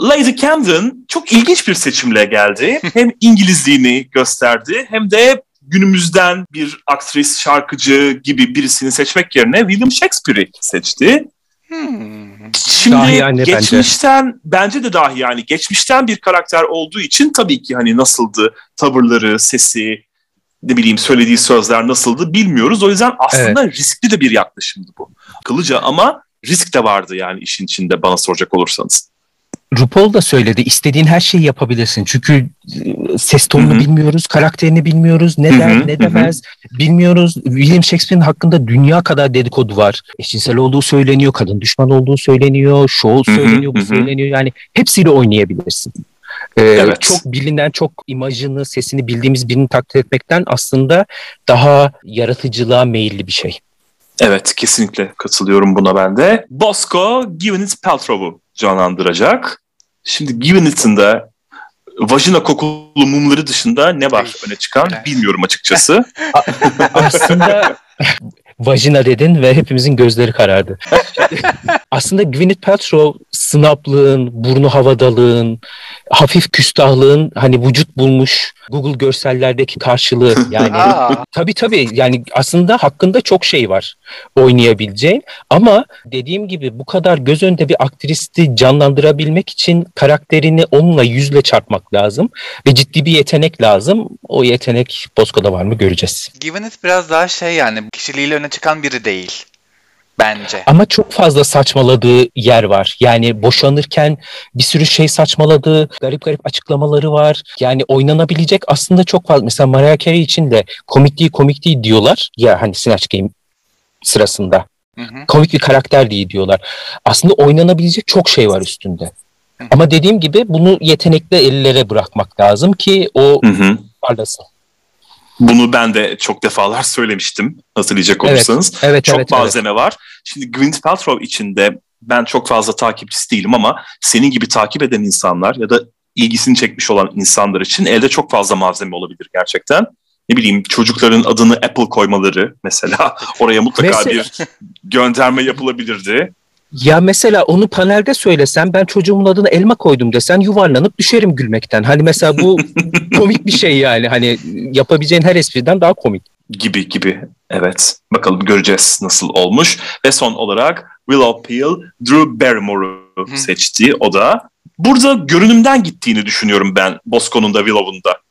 Lady Camden çok ilginç bir seçimle geldi. hem İngilizliğini gösterdi hem de günümüzden bir aktris, şarkıcı gibi birisini seçmek yerine William Shakespeare'i seçti. Hmm. Şimdi Dahiyane bence. geçmişten bence. de dahi yani geçmişten bir karakter olduğu için tabii ki hani nasıldı tavırları, sesi, ne bileyim söylediği sözler nasıldı bilmiyoruz. O yüzden aslında riskli de bir yaklaşımdı bu. Akıllıca ama risk de vardı yani işin içinde bana soracak olursanız. RuPaul da söyledi istediğin her şeyi yapabilirsin. Çünkü e, ses tonunu Hı hı. bilmiyoruz, karakterini bilmiyoruz, ne der Hı hı, ne demez bilmiyoruz. William Shakespeare'in hakkında dünya kadar dedikodu var. Eşcinsel olduğu söyleniyor, kadın düşman olduğu söyleniyor, şov söyleniyor, bu söyleniyor. Yani hepsiyle oynayabilirsin. Ee, Evet. Çok bilinen, çok imajını, sesini bildiğimiz birini taklit etmekten aslında daha yaratıcılığa meyilli bir şey. Evet kesinlikle katılıyorum buna ben de. Bosco Gwyneth Paltrow'u canlandıracak. Şimdi de vajina kokulu mumları dışında ne var öne çıkan bilmiyorum açıkçası. aslında vajina dedin ve hepimizin gözleri karardı. aslında Gwyneth Paltrow sınaplığın, burnu havadalığın, hafif küstahlığın hani vücut bulmuş Google görsellerdeki karşılığı yani tabii tabii yani aslında hakkında çok şey var oynayabileceğin ama dediğim gibi bu kadar göz önünde bir aktristi canlandırabilmek için karakterini onunla yüzle çarpmak lazım ve ciddi bir yetenek lazım. O yetenek Bosco'da var mı göreceğiz. Gwyneth biraz daha şey yani kişiliğiyle öne çıkan biri değil. Bence. Ama çok fazla saçmaladığı yer var. Yani boşanırken bir sürü şey saçmaladığı, garip garip açıklamaları var. Yani oynanabilecek aslında çok fazla. Mesela Mariah Carey için de komik değil komik değil diyorlar. Ya hani Snatch Game sırasında. Hı hı. Komik bir karakter değil diyorlar. Aslında oynanabilecek çok şey var üstünde. Hı. Ama dediğim gibi bunu yetenekli ellere bırakmak lazım ki o Hı hı. parlasın. Bunu ben de çok defalar söylemiştim hatırlayacak Evet, olursanız. Evet çok evet evet. malzeme var. Şimdi Gwyneth Paltrow için de ben çok fazla takipçisi değilim ama senin gibi takip eden insanlar ya da ilgisini çekmiş olan insanlar için elde çok fazla malzeme olabilir gerçekten. Ne bileyim çocukların adını Apple koymaları mesela oraya mutlaka Mesela- bir gönderme yapılabilirdi. Ya mesela onu panelde söylesen ben çocuğumun adını elma koydum desen yuvarlanıp düşerim gülmekten. Hani mesela bu komik bir şey yani hani yapabileceğin her espriden daha komik. gibi gibi. Evet. Bakalım göreceğiz nasıl olmuş. Ve son olarak Willow Peel, Drew Barrymore'u seçti. O da burada görünümden gittiğini düşünüyorum ben Bosco'nun da Willow'un da.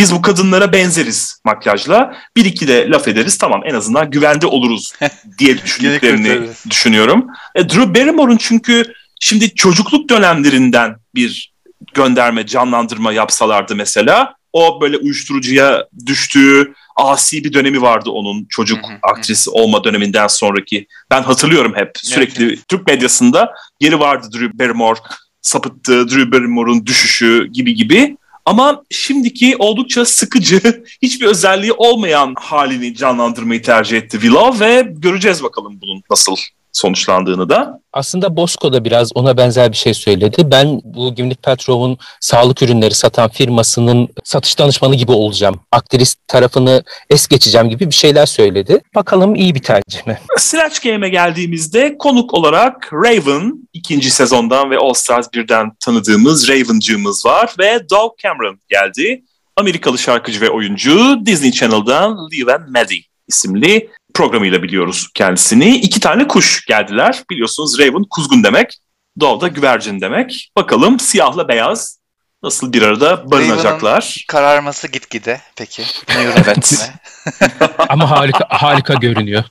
Biz bu kadınlara benzeriz makyajla. Bir iki de laf ederiz tamam en azından güvende oluruz diye düşündüklerini düşünüyorum. E, Drew Barrymore'un çünkü şimdi çocukluk dönemlerinden bir gönderme, canlandırma yapsalardı mesela o böyle uyuşturucuya düştüğü asi bir dönemi vardı onun çocuk Hı hı, hı. aktrisi olma döneminden sonraki. Ben hatırlıyorum hep sürekli evet. Türk medyasında yeri vardı Drew Barrymore sapıttı, Drew Barrymore'un düşüşü gibi gibi. Ama şimdiki oldukça sıkıcı, hiçbir özelliği olmayan halini canlandırmayı tercih etti Willow ve göreceğiz bakalım bunun nasıl sonuçlandığını da. Aslında Bosco da biraz ona benzer bir şey söyledi. Ben bu Gwyneth Paltrow'un sağlık ürünleri satan firmasının satış danışmanı gibi olacağım. Aktrist tarafını es geçeceğim gibi bir şeyler söyledi. Bakalım iyi bir tercih mi? Snatch Game'e geldiğimizde konuk olarak Raven ikinci sezondan ve All Stars 1'den tanıdığımız Ravencığımız var ve Doug Cameron geldi. Amerikalı şarkıcı ve oyuncu Disney Channel'dan Live and Maddie isimli programıyla biliyoruz kendisini. İki tane kuş geldiler. Biliyorsunuz Raven kuzgun demek, Dove da güvercin demek. Bakalım siyahla beyaz nasıl bir arada barınacaklar. Kararması gitgide peki. Evet. Ama harika harika görünüyor.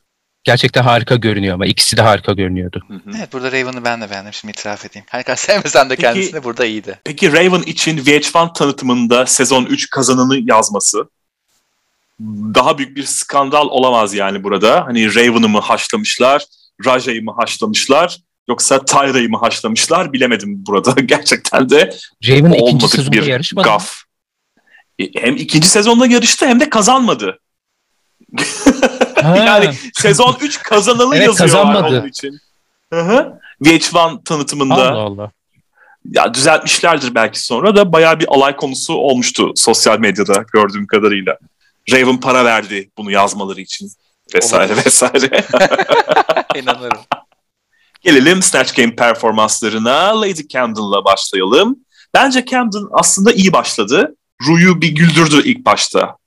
Gerçekten harika görünüyor ama ikisi de harika görünüyordu. Hı hı. Evet burada Raven'ı ben de beğendim şimdi itiraf edeyim. Her kadar sevmesem de Peki- kendisini burada iyiydi. Peki Raven için VH1 tanıtımında sezon 3 kazananı yazması daha büyük bir skandal olamaz yani burada. Hani Raven'ı mı haşlamışlar, Raja'yı mı haşlamışlar yoksa Tyra'yı mı haşlamışlar bilemedim burada. Gerçekten de Raven ikinci olmadık sezonda bir yarışmadı. gaf. E, Hem ikinci sezonda yarıştı hem de kazanmadı. Yani sezon 3 kazananı Evet, yazıyorlar kazanmadı. onun için. Hı hı. VH1 tanıtımında Allah Allah. ya düzeltmişlerdir belki sonra da bayağı bir alay konusu olmuştu sosyal medyada gördüğüm kadarıyla. Raven para verdi bunu yazmaları için vesaire Olabilir. vesaire. İnanırım. Gelelim Snatch Game performanslarına. Lady Camden'la başlayalım. Bence Camden aslında iyi başladı. Ru'yu bir güldürdü ilk başta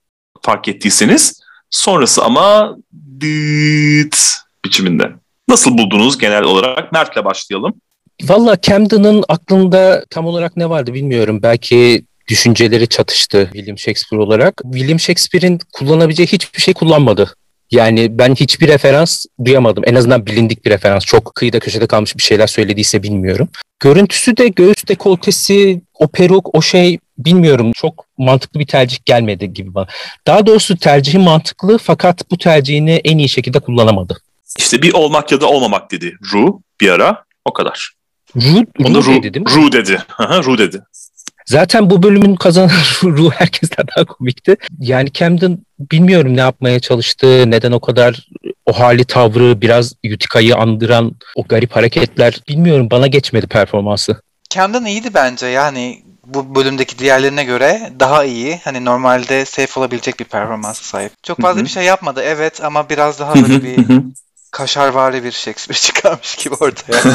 fark ettiyseniz. Sonrası ama dıt biçiminde. Nasıl buldunuz genel olarak? Mert'le başlayalım. Valla Camden'ın aklında tam olarak ne vardı bilmiyorum. Belki düşünceleri çatıştı William Shakespeare olarak. William Shakespeare'in kullanabileceği hiçbir şey kullanmadı. Yani ben hiçbir referans duyamadım. En azından bilindik bir referans. Çok kıyıda köşede kalmış bir şeyler söylediyse bilmiyorum. Görüntüsü de göğüs dekoltesi, o peruk, o şey bilmiyorum. Çok mantıklı bir tercih gelmedi gibi bana. Daha doğrusu tercihi mantıklı fakat bu tercihini en iyi şekilde kullanamadı. İşte bir olmak ya da olmamak dedi Ru bir ara. O kadar. Ru, Onu Ru Ru, dedi değil mi? Ru dedi. Ru dedi. Zaten bu bölümün kazanan ruhu herkesten daha komikti. Yani Camden bilmiyorum ne yapmaya çalıştı, neden o kadar o hali tavrı biraz Utica'yı andıran o garip hareketler bilmiyorum bana geçmedi performansı. Camden iyiydi bence yani bu bölümdeki diğerlerine göre daha iyi. Hani normalde safe olabilecek bir performansa sahip. Çok fazla Hı hı. bir şey yapmadı evet ama biraz daha böyle bir kaşarvari bir Shakespeare çıkarmış gibi ortaya.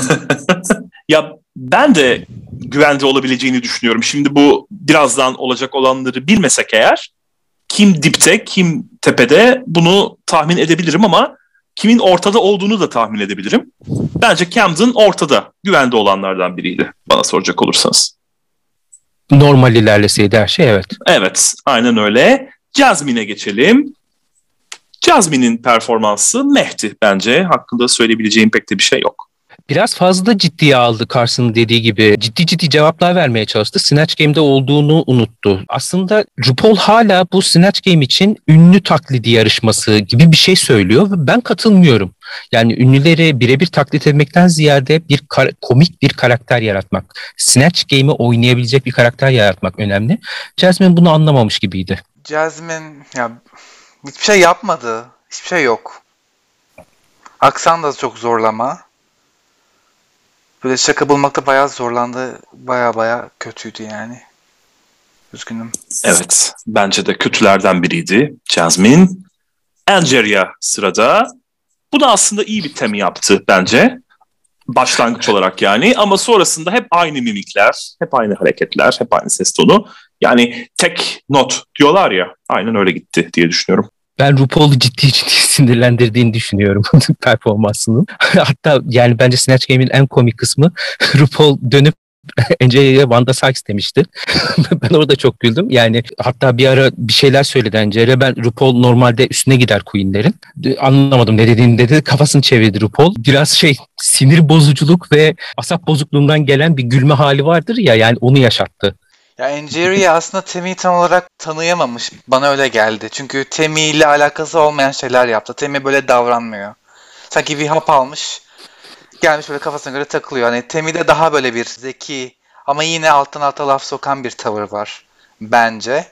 ya ben de güvende olabileceğini düşünüyorum. Şimdi bu birazdan olacak olanları bilmesek eğer kim dipte kim tepede bunu tahmin edebilirim ama kimin ortada olduğunu da tahmin edebilirim. Bence Camden ortada güvende olanlardan biriydi bana soracak olursanız. Normal ilerleseydi her şey evet. Evet aynen öyle. Jasmine'e geçelim. Jasmine'in performansı mehti bence. Hakkında söyleyebileceğim pek de bir şey yok. Biraz fazla ciddiye aldı Carson'ın dediği gibi. Ciddi ciddi cevaplar vermeye çalıştı. Snatch Game'de olduğunu unuttu. Aslında RuPaul hala bu Snatch Game için ünlü taklidi yarışması gibi bir şey söylüyor ve ben katılmıyorum. Yani ünlüleri birebir taklit etmekten ziyade bir komik bir karakter yaratmak. Snatch Game'i oynayabilecek bir karakter yaratmak önemli. Jasmine bunu anlamamış gibiydi. Jasmine ya hiçbir şey yapmadı. Hiçbir şey yok. Aksan da çok zorlama. Böyle şaka bulmakta bayağı zorlandı. Baya baya kötüydü yani. Üzgünüm. Evet. Bence de kötülerden biriydi Jasmine. Angeria sırada. Bu da aslında iyi bir temi yaptı bence. Başlangıç olarak yani. Ama sonrasında hep aynı mimikler, hep aynı hareketler, hep aynı ses tonu. Yani tek not diyorlar ya. Aynen öyle gitti diye düşünüyorum. Ben RuPaul'u ciddi ciddi sinirlendirdiğini düşünüyorum performansının. Hatta yani bence Snatch Game'in en komik kısmı RuPaul dönüp Angelia'ya Wanda Sykes demişti. ben orada çok güldüm. Yani hatta bir ara bir şeyler söyledi Angelia. Ben RuPaul normalde üstüne gider Queen'lerin. Anlamadım ne dediğini dedi. Kafasını çevirdi RuPaul. Biraz şey sinir bozuculuk ve asap bozukluğundan gelen bir gülme hali vardır ya yani onu yaşattı. Ya Angeria aslında Temmy'yi tam olarak tanıyamamış. Bana öyle geldi. Çünkü Temmy ile alakası olmayan şeyler yaptı. Temmy böyle davranmıyor. Sanki bir hap almış. Gelmiş böyle kafasına göre takılıyor. Hani Temmy'de daha böyle bir zeki ama yine alttan alta laf sokan bir tavır var. Bence.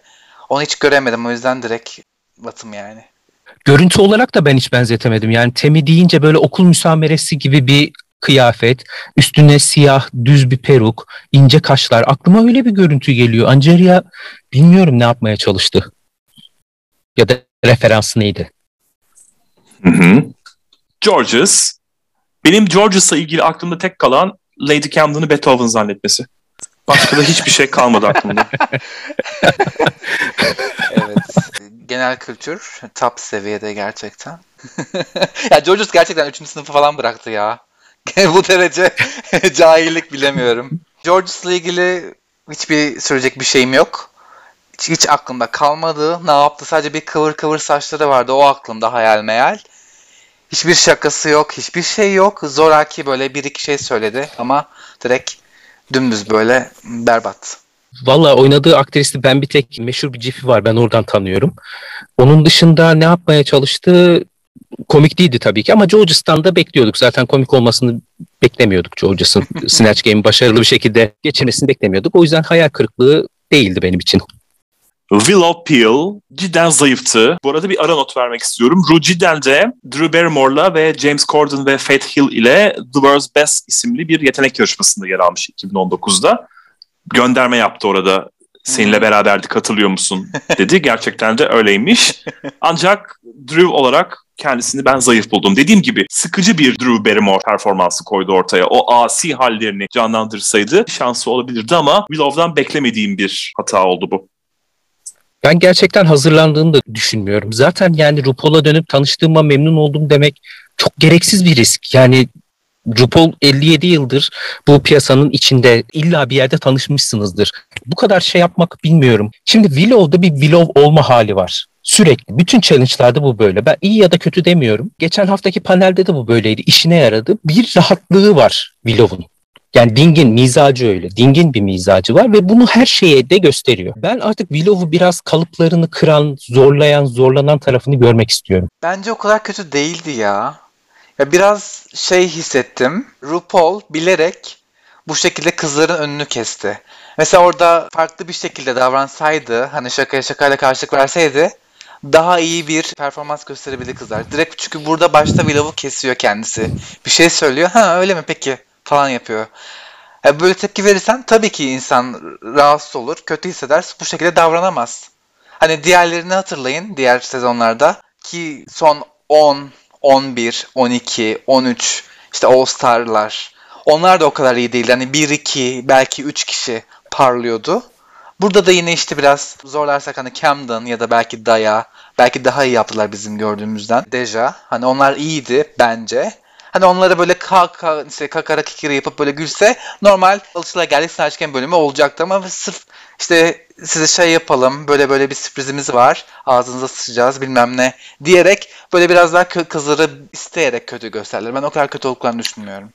Onu hiç göremedim. O yüzden direkt batım yani. Görüntü olarak da ben hiç benzetemedim. Yani Temi deyince böyle okul müsameresi gibi bir kıyafet, üstüne siyah düz bir peruk, ince kaşlar. Aklıma öyle bir görüntü geliyor. Angeria bilmiyorum ne yapmaya çalıştı. Ya da referansı neydi? Hı hı. Georges. Benim Georges'la ilgili aklımda tek kalan Lady Camden'ı Beethoven zannetmesi. Başka da hiçbir şey kalmadı aklımda. evet. Genel kültür top seviyede gerçekten. ya Georges gerçekten 3. sınıfı falan bıraktı ya. bu derece cahillik bilemiyorum. Georges'la ilgili hiçbir söyleyecek bir şeyim yok. Hiç, hiç aklımda kalmadı. Ne yaptı? Sadece bir kıvır kıvır saçları vardı. O aklımda hayal meyal. Hiçbir şakası yok. Hiçbir şey yok. Zoraki böyle bir iki şey söyledi ama direkt dümdüz böyle berbat. Valla oynadığı aktristi ben bir tek meşhur bir cifi var ben oradan tanıyorum. Onun dışında ne yapmaya çalıştı komik değildi tabii ki ama Georges'tan da bekliyorduk. Zaten komik olmasını beklemiyorduk Georges'ın. Snatch Game'i başarılı bir şekilde geçirmesini beklemiyorduk. O yüzden hayal kırıklığı değildi benim için. Willow Peel cidden zayıftı. Bu arada bir ara not vermek istiyorum. Ru cidden de Drew Barrymore'la ve James Corden ve Faith Hill ile The World's Best isimli bir yetenek yarışmasında yer almış 2019'da. Gönderme yaptı orada seninle beraberdi katılıyor musun dedi. Gerçekten de öyleymiş. Ancak Drew olarak kendisini ben zayıf buldum. Dediğim gibi sıkıcı bir Drew Barrymore performansı koydu ortaya. O asi hallerini canlandırsaydı şansı olabilirdi ama Willow'dan beklemediğim bir hata oldu bu. Ben gerçekten hazırlandığını da düşünmüyorum. Zaten yani RuPaul'a dönüp tanıştığıma memnun oldum demek çok gereksiz bir risk. Yani RuPaul 57 yıldır bu piyasanın içinde illa bir yerde tanışmışsınızdır. Bu kadar şey yapmak bilmiyorum. Şimdi Willow'da bir Willow olma hali var. Sürekli. Bütün challenge'larda bu böyle. Ben iyi ya da kötü demiyorum. Geçen haftaki panelde de bu böyleydi. İşine yaradı. Bir rahatlığı var Willow'un. Yani dingin, mizacı öyle. Dingin bir mizacı var ve bunu her şeye de gösteriyor. Ben artık Willow'u biraz kalıplarını kıran, zorlayan, zorlanan tarafını görmek istiyorum. Bence o kadar kötü değildi ya. Ya biraz şey hissettim. RuPaul bilerek bu şekilde kızların önünü kesti. Mesela orada farklı bir şekilde davransaydı, hani şakaya şakayla karşılık verseydi daha iyi bir performans gösterebilir kızlar. Direkt çünkü burada başta Willow'u kesiyor kendisi. Bir şey söylüyor. Ha öyle mi peki falan yapıyor. Yani böyle tepki verirsen tabii ki insan rahatsız olur, kötü hisseder. Bu şekilde davranamaz. Hani diğerlerini hatırlayın diğer sezonlarda ki son 10 11, 12, 13 işte All Star'lar onlar da o kadar iyi değildi. Hani 1, 2 belki 3 kişi parlıyordu. Burada da yine işte biraz zorlarsak hani Camden ya da belki Daya belki daha iyi yaptılar bizim gördüğümüzden. Deja hani onlar iyiydi bence. Hani onlara böyle kaka, işte kakara kikiri yapıp böyle gülse normal alışıla geldik Snatchken bölümü olacaktı ama sırf işte size şey yapalım böyle böyle bir sürprizimiz var ağzınıza sıçacağız bilmem ne diyerek böyle biraz daha kızları isteyerek kötü gösterdiler. Ben o kadar kötü olduklarını düşünmüyorum.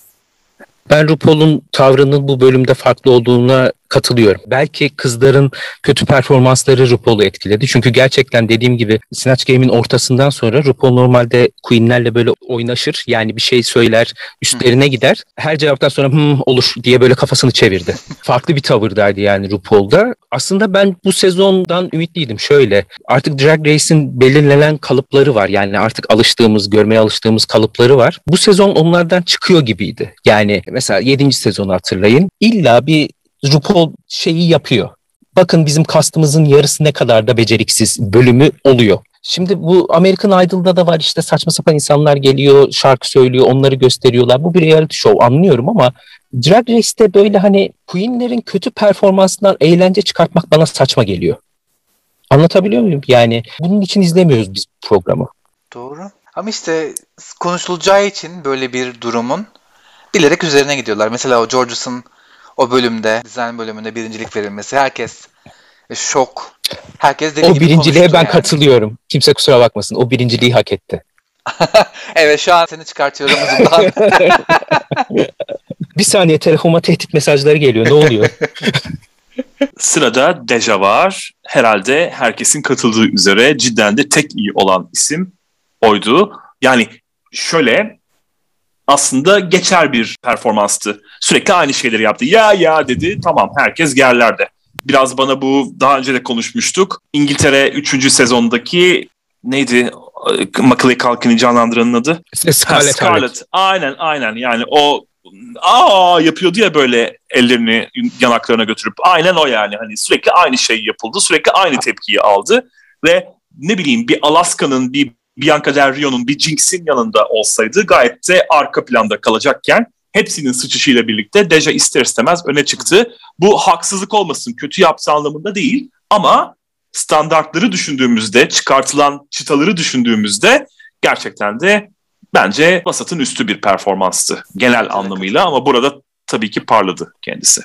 Ben RuPaul'un tavrının bu bölümde farklı olduğuna katılıyorum. Belki kızların kötü performansları RuPaul'u etkiledi. Çünkü gerçekten dediğim gibi Snatch Game'in ortasından sonra RuPaul normalde Queen'lerle böyle oynaşır. Yani bir şey söyler, üstlerine gider. Her cevaptan sonra hmm, olur diye böyle kafasını çevirdi. Farklı bir tavırdaydı yani RuPaul'da. Aslında ben bu sezondan ümitliydim. Şöyle artık Drag Race'in belirlenen kalıpları var. Yani artık alıştığımız, görmeye alıştığımız kalıpları var. Bu sezon onlardan çıkıyor gibiydi. Yani mesela 7. sezonu hatırlayın. İlla bir RuPaul şeyi yapıyor. Bakın bizim kastımızın yarısı ne kadar da beceriksiz bölümü oluyor. Şimdi bu American Idol'da da var işte saçma sapan insanlar geliyor, şarkı söylüyor, onları gösteriyorlar. Bu bir reality show anlıyorum ama Drag Race'te böyle hani Queen'lerin kötü performansından eğlence çıkartmak bana saçma geliyor. Anlatabiliyor muyum? Yani bunun için izlemiyoruz biz programı. Doğru. Ama işte konuşulacağı için böyle bir durumun bilerek üzerine gidiyorlar. Mesela o George'un o bölümde, dizayn bölümünde birincilik verilmesi herkes şok. Herkes deli o gibi birinciliğe ben yani. katılıyorum. Kimse kusura bakmasın. O birinciliği hak etti. evet şu an seni çıkartıyorum uzundan. bir saniye telefonuma tehdit mesajları geliyor. Ne oluyor? Sırada Deja var. Herhalde herkesin katıldığı üzere cidden de tek iyi olan isim oydu. Yani şöyle aslında geçer bir performanstı. Sürekli aynı şeyleri yaptı. Ya ya dedi tamam herkes yerlerde. Biraz bana bu daha önce de konuşmuştuk. İngiltere 3. sezondaki neydi Macaulay Culkin'i canlandıranın adı? Scarlett. Ha, Scarlett. Aynen aynen yani o aa yapıyordu ya böyle ellerini yanaklarına götürüp aynen o yani hani sürekli aynı şey yapıldı sürekli aynı tepkiyi aldı ve ne bileyim bir Alaska'nın bir Bianca Del Rio'nun bir Jinx'in yanında olsaydı gayet de arka planda kalacakken hepsinin sıçışıyla birlikte Deja ister istemez öne çıktı. Bu haksızlık olmasın, kötü yaptığı anlamında değil ama standartları düşündüğümüzde, çıkartılan çıtaları düşündüğümüzde gerçekten de bence vasatın üstü bir performanstı genel anlamıyla ama burada tabii ki parladı kendisi.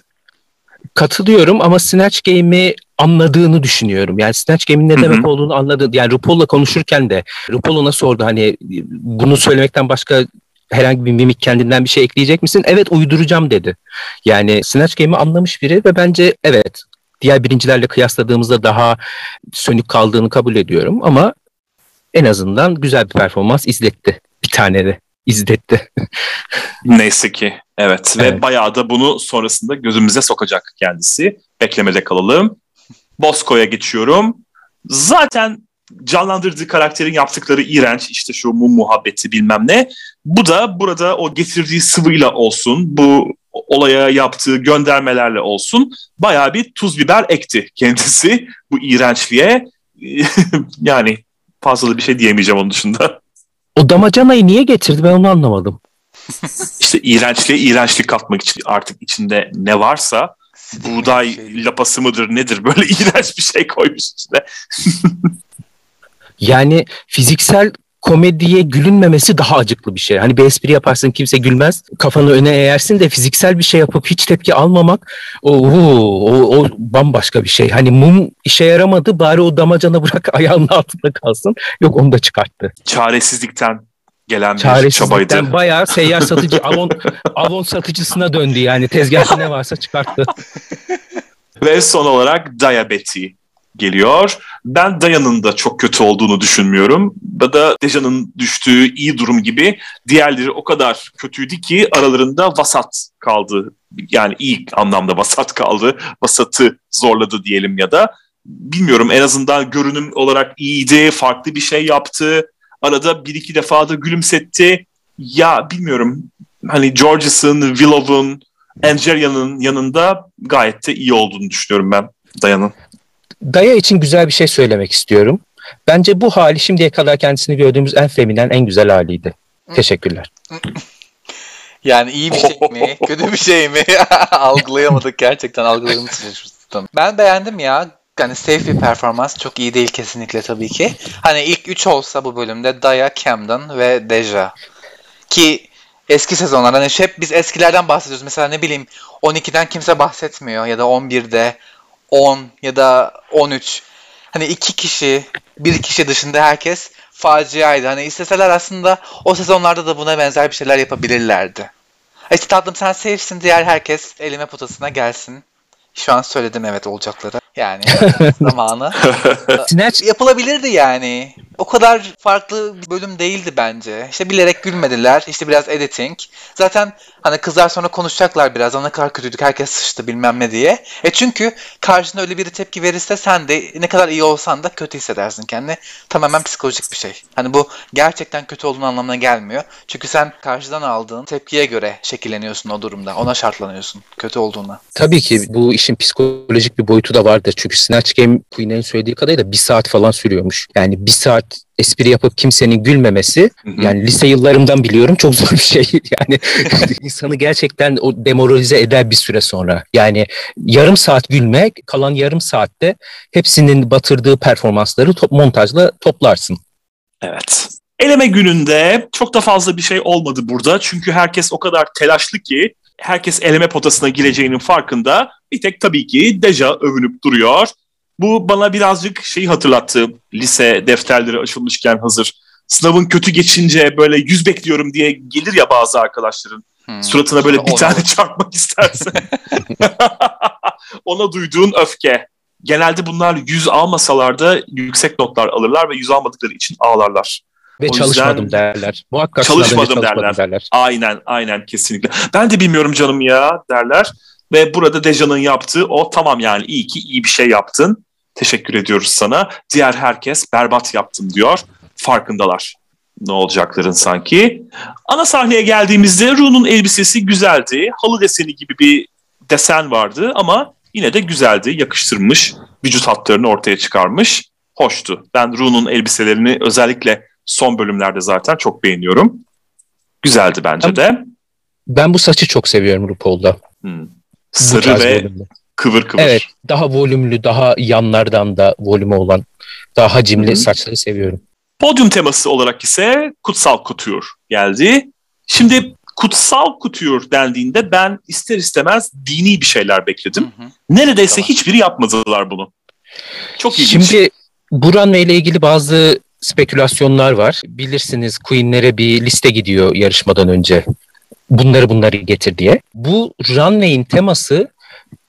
Katılıyorum ama Snatch Game'i anladığını düşünüyorum. Yani Snatch Game'in ne demek olduğunu anladı. Yani RuPaul'la konuşurken de RuPaul ona sordu hani bunu söylemekten başka herhangi bir mimik kendinden bir şey ekleyecek misin? Evet uyduracağım dedi. Yani Snatch Game'i anlamış biri ve bence evet diğer birincilerle kıyasladığımızda daha sönük kaldığını kabul ediyorum ama en azından güzel bir performans izletti. Bir tane de izletti. Neyse ki evet. evet ve bayağı da bunu sonrasında gözümüze sokacak kendisi. Beklemede kalalım. Bosco'ya geçiyorum. Zaten canlandırdığı karakterin yaptıkları iğrenç işte şu mum muhabbeti bilmem ne. Bu da burada o getirdiği sıvıyla olsun bu olaya yaptığı göndermelerle olsun bayağı bir tuz biber ekti kendisi bu iğrençliğe. yani fazla da bir şey diyemeyeceğim onun dışında. O damacanayı niye getirdi ben onu anlamadım. İşte iğrençliğe iğrençlik katmak için artık içinde ne varsa buğday şey. lapası mıdır nedir böyle iğrenç bir şey koymuş içine. yani fiziksel komediye gülünmemesi daha acıklı bir şey. Hani bir espri yaparsın kimse gülmez. Kafanı öne eğersin de fiziksel bir şey yapıp hiç tepki almamak o, o, o bambaşka bir şey. Hani mum işe yaramadı bari o damacana bırak ayağının altında kalsın. Yok onu da çıkarttı. Çaresizlikten gelen bir çabaydı. bayağı seyyar satıcı avon, avon satıcısına döndü yani tezgahta ne varsa çıkarttı. Ve son olarak Diabetes geliyor. Ben Daya'nın da çok kötü olduğunu düşünmüyorum. Ya da Deja'nın düştüğü iyi durum gibi diğerleri o kadar kötüydü ki aralarında vasat kaldı. Yani iyi anlamda vasat kaldı. Vasatı zorladı diyelim ya da. Bilmiyorum en azından görünüm olarak iyiydi, farklı bir şey yaptı. Arada bir iki defa da gülümsetti. Ya bilmiyorum hani Georges'ın, Willow'un, Angelia'nın yanında gayet de iyi olduğunu düşünüyorum ben Dayan'ın. Daya için güzel bir şey söylemek istiyorum. Bence bu hali şimdiye kadar kendisini gördüğümüz en feminen, en güzel haliydi. Teşekkürler. Yani iyi bir şey mi? kötü bir şey mi? Algılayamadık gerçekten algılarımız şaşırttım. Ben beğendim ya. Yani safe bir performans. Çok iyi değil kesinlikle tabii ki. Hani ilk 3 olsa bu bölümde Daya, Camden ve Deja. Ki eski sezonlar hani hep biz eskilerden bahsediyoruz. Mesela ne bileyim 12'den kimse bahsetmiyor ya da 11'de 10 ya da 13. Hani iki kişi, bir kişi dışında herkes faciaydı. Hani isteseler aslında o sezonlarda da buna benzer bir şeyler yapabilirlerdi. İşte tatlım sen safe'sin diğer herkes elime potasına gelsin. Şu an söyledim evet olacakları. Yani zamanı. Snatch Yapılabilirdi yani. O kadar farklı bir bölüm değildi bence. İşte bilerek gülmediler. İşte biraz editing. Zaten hani kızlar sonra konuşacaklar biraz. Ne kadar kötüydük herkes sıçtı bilmem ne diye. E çünkü karşına öyle biri tepki verirse sen de ne kadar iyi olsan da kötü hissedersin kendini. Tamamen psikolojik bir şey. Hani bu gerçekten kötü olduğun anlamına gelmiyor. Çünkü sen karşıdan aldığın tepkiye göre şekilleniyorsun o durumda. Ona şartlanıyorsun kötü olduğuna. tabii ki bu işin psikolojik bir boyutu da vardır. Çünkü Snatch Game Queen'in söylediği kadarıyla bir saat falan sürüyormuş. Yani bir saat espri yapıp kimsenin gülmemesi yani lise yıllarımdan biliyorum çok zor bir şey. Yani insanı gerçekten o demoralize eder bir süre sonra. Yani yarım saat gülmek kalan yarım saatte hepsinin batırdığı performansları top, montajla toplarsın. Evet. Eleme gününde çok da fazla bir şey olmadı burada. Çünkü herkes o kadar telaşlı ki herkes eleme potasına gireceğinin farkında. Bir tek tabii ki Deja övünüp duruyor. Bu bana birazcık şeyi hatırlattı. Lise defterleri açılmışken hazır. Sınavın kötü geçince böyle yüz bekliyorum diye gelir ya bazı arkadaşların. Hmm. Suratına böyle bir tane çarpmak istersen. Ona duyduğun öfke. Genelde bunlar yüz almasalar da yüksek notlar alırlar ve yüz almadıkları için ağlarlar. Ve O çalışmadım yüzden- derler. Muhakkak Çalışmadım önce derler. derler. Aynen aynen kesinlikle. Ben de bilmiyorum canım ya derler. Ve burada Deja'nın yaptığı o tamam yani iyi ki iyi bir şey yaptın. Teşekkür ediyoruz sana. Diğer herkes berbat yaptım diyor. Farkındalar ne olacakların sanki. Ana sahneye geldiğimizde Ru'nun elbisesi güzeldi. Halı deseni gibi bir desen vardı ama yine de güzeldi. Yakıştırmış. Vücut hatlarını ortaya çıkarmış. Hoştu. Ben Ru'nun elbiselerini özellikle son bölümlerde zaten çok beğeniyorum. Güzeldi bence de. Ben bu saçı çok seviyorum RuPaul'da. Hmm. Sarı ve volümlü. kıvır kıvır. Evet, daha volümlü, daha yanlardan da volümü olan, daha hacimli hı. saçları seviyorum. Podyum teması olarak ise kutsal kutur geldi. Şimdi kutsal kutur dendiğinde ben ister istemez dini bir şeyler bekledim. Hı hı. Neredeyse Tamam. hiçbiri yapmadılar bunu. Çok ilginç. Şimdi bu runway ile ilgili bazı spekülasyonlar var. Bilirsiniz Queen'lere bir liste gidiyor yarışmadan önce. Bunları bunları getir diye. Bu runway'in teması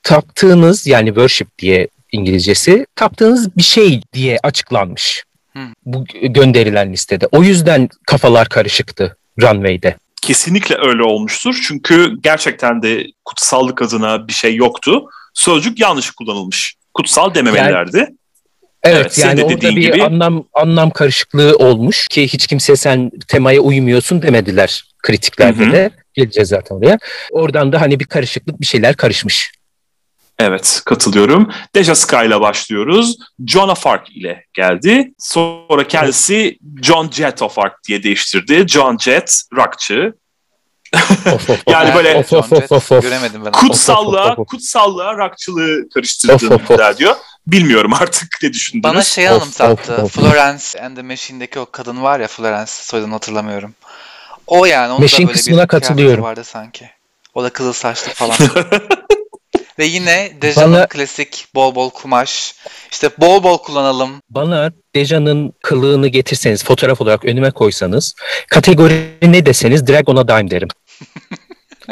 taptığınız yani worship diye İngilizcesi taptığınız bir şey diye açıklanmış. Hı. Bu gönderilen listede. O yüzden kafalar karışıktı runway'de. Kesinlikle öyle olmuştur. Çünkü gerçekten de kutsallık adına bir şey yoktu. Sözcük yanlış kullanılmış. Kutsal dememelilerdi. Evet, Evet, yani orada bir gibi. anlam anlam karışıklığı olmuş ki hiç kimse sen temaya uymuyorsun demediler kritiklerde Hı hı. de. Geleceğiz zaten oraya. Oradan da hani bir karışıklık bir şeyler karışmış. Evet katılıyorum. Deja Sky ile başlıyoruz. John of Arc ile geldi. Sonra kendisi John Jett of Arc diye değiştirdi. John Jett rockçı. Of, of, Yani böyle- of, of, of, of, of. Göremedim ben. Kutsalla, kutsalla rockçılığı karıştırdığını iddia ediyor. Bilmiyorum artık ne düşündünüz. Bana şey anımsattı. Florence and the Machine'deki o kadın var ya Florence soyadını hatırlamıyorum. O yani onun Machine da böyle kısmına bir katılıyorum. vardı sanki. O da kızıl saçlı falan. Ve yine Deja'nın Bana- klasik bol bol kumaş. İşte bol bol kullanalım. Bana Deja'nın kılığını getirseniz, fotoğraf olarak önüme koysanız, kategori ne deseniz direkt ona dime derim.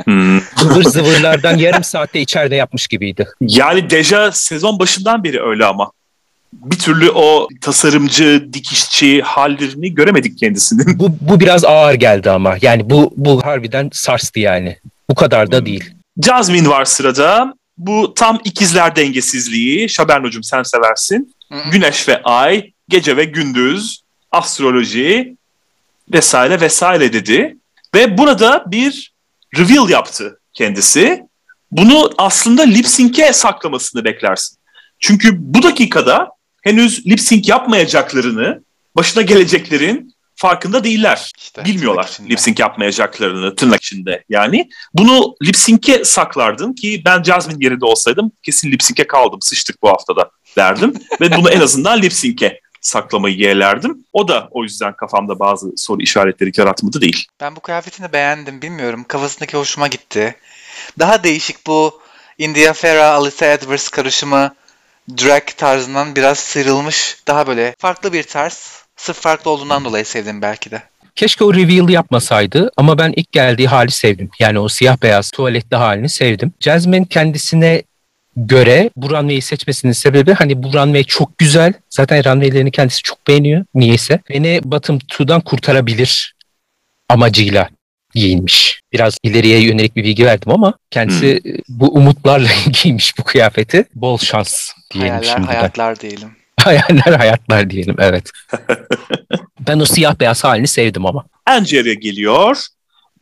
Hmm. Zıvır zıvırlardan yarım saatte içeride yapmış gibiydi. Yani Deja sezon başından beri öyle ama. Bir türlü o tasarımcı, dikişçi hallerini göremedik kendisinin. Bu, bu biraz ağır geldi ama. Yani bu, bu harbiden sarstı yani. Bu kadar da Hmm. değil. Jasmine var sırada. Bu tam ikizler dengesizliği. Şaberno'cum sen seversin. Güneş ve ay, gece ve gündüz, astroloji vesaire vesaire dedi. Ve burada bir reveal yaptı kendisi. Bunu aslında lip sync'e saklamasını beklersin. Çünkü bu dakikada henüz lip sync yapmayacaklarını, başına geleceklerin farkında değiller. İşte, Bilmiyorlar lip sync yapmayacaklarını tırnak içinde yani. Bunu lip sync'e saklardım ki ben Jasmine yerinde olsaydım kesin lip sync'e kaldım sıçtık bu haftada derdim. Ve bunu en azından lip sync'e saklamayı yeğlerdim. O da o yüzden kafamda bazı soru işaretleri yaratmadı değil. Ben bu kıyafetini beğendim bilmiyorum. Kafasındaki hoşuma gitti. Daha değişik bu India Ferrah, Alicia Edwards karışımı drag tarzından biraz sıyrılmış. Daha böyle farklı bir tarz. Sırf farklı olduğundan dolayı sevdim belki de. Keşke o reveal yapmasaydı ama ben ilk geldiği hali sevdim. Yani o siyah beyaz tuvaletli halini sevdim. Jasmine kendisine göre bu runway'i seçmesinin sebebi hani bu runway çok güzel. Zaten runway'lerini kendisi çok beğeniyor niyeyse. Beni bottom two'dan kurtarabilir amacıyla giyinmiş. Biraz ileriye yönelik bir bilgi verdim ama kendisi bu umutlarla giymiş bu kıyafeti. Bol şans diyelim Hayaller şimdiden. hayatlar diyelim. Hayaller hayatlar diyelim evet. ben o siyah beyaz halini sevdim ama. Angeria geliyor.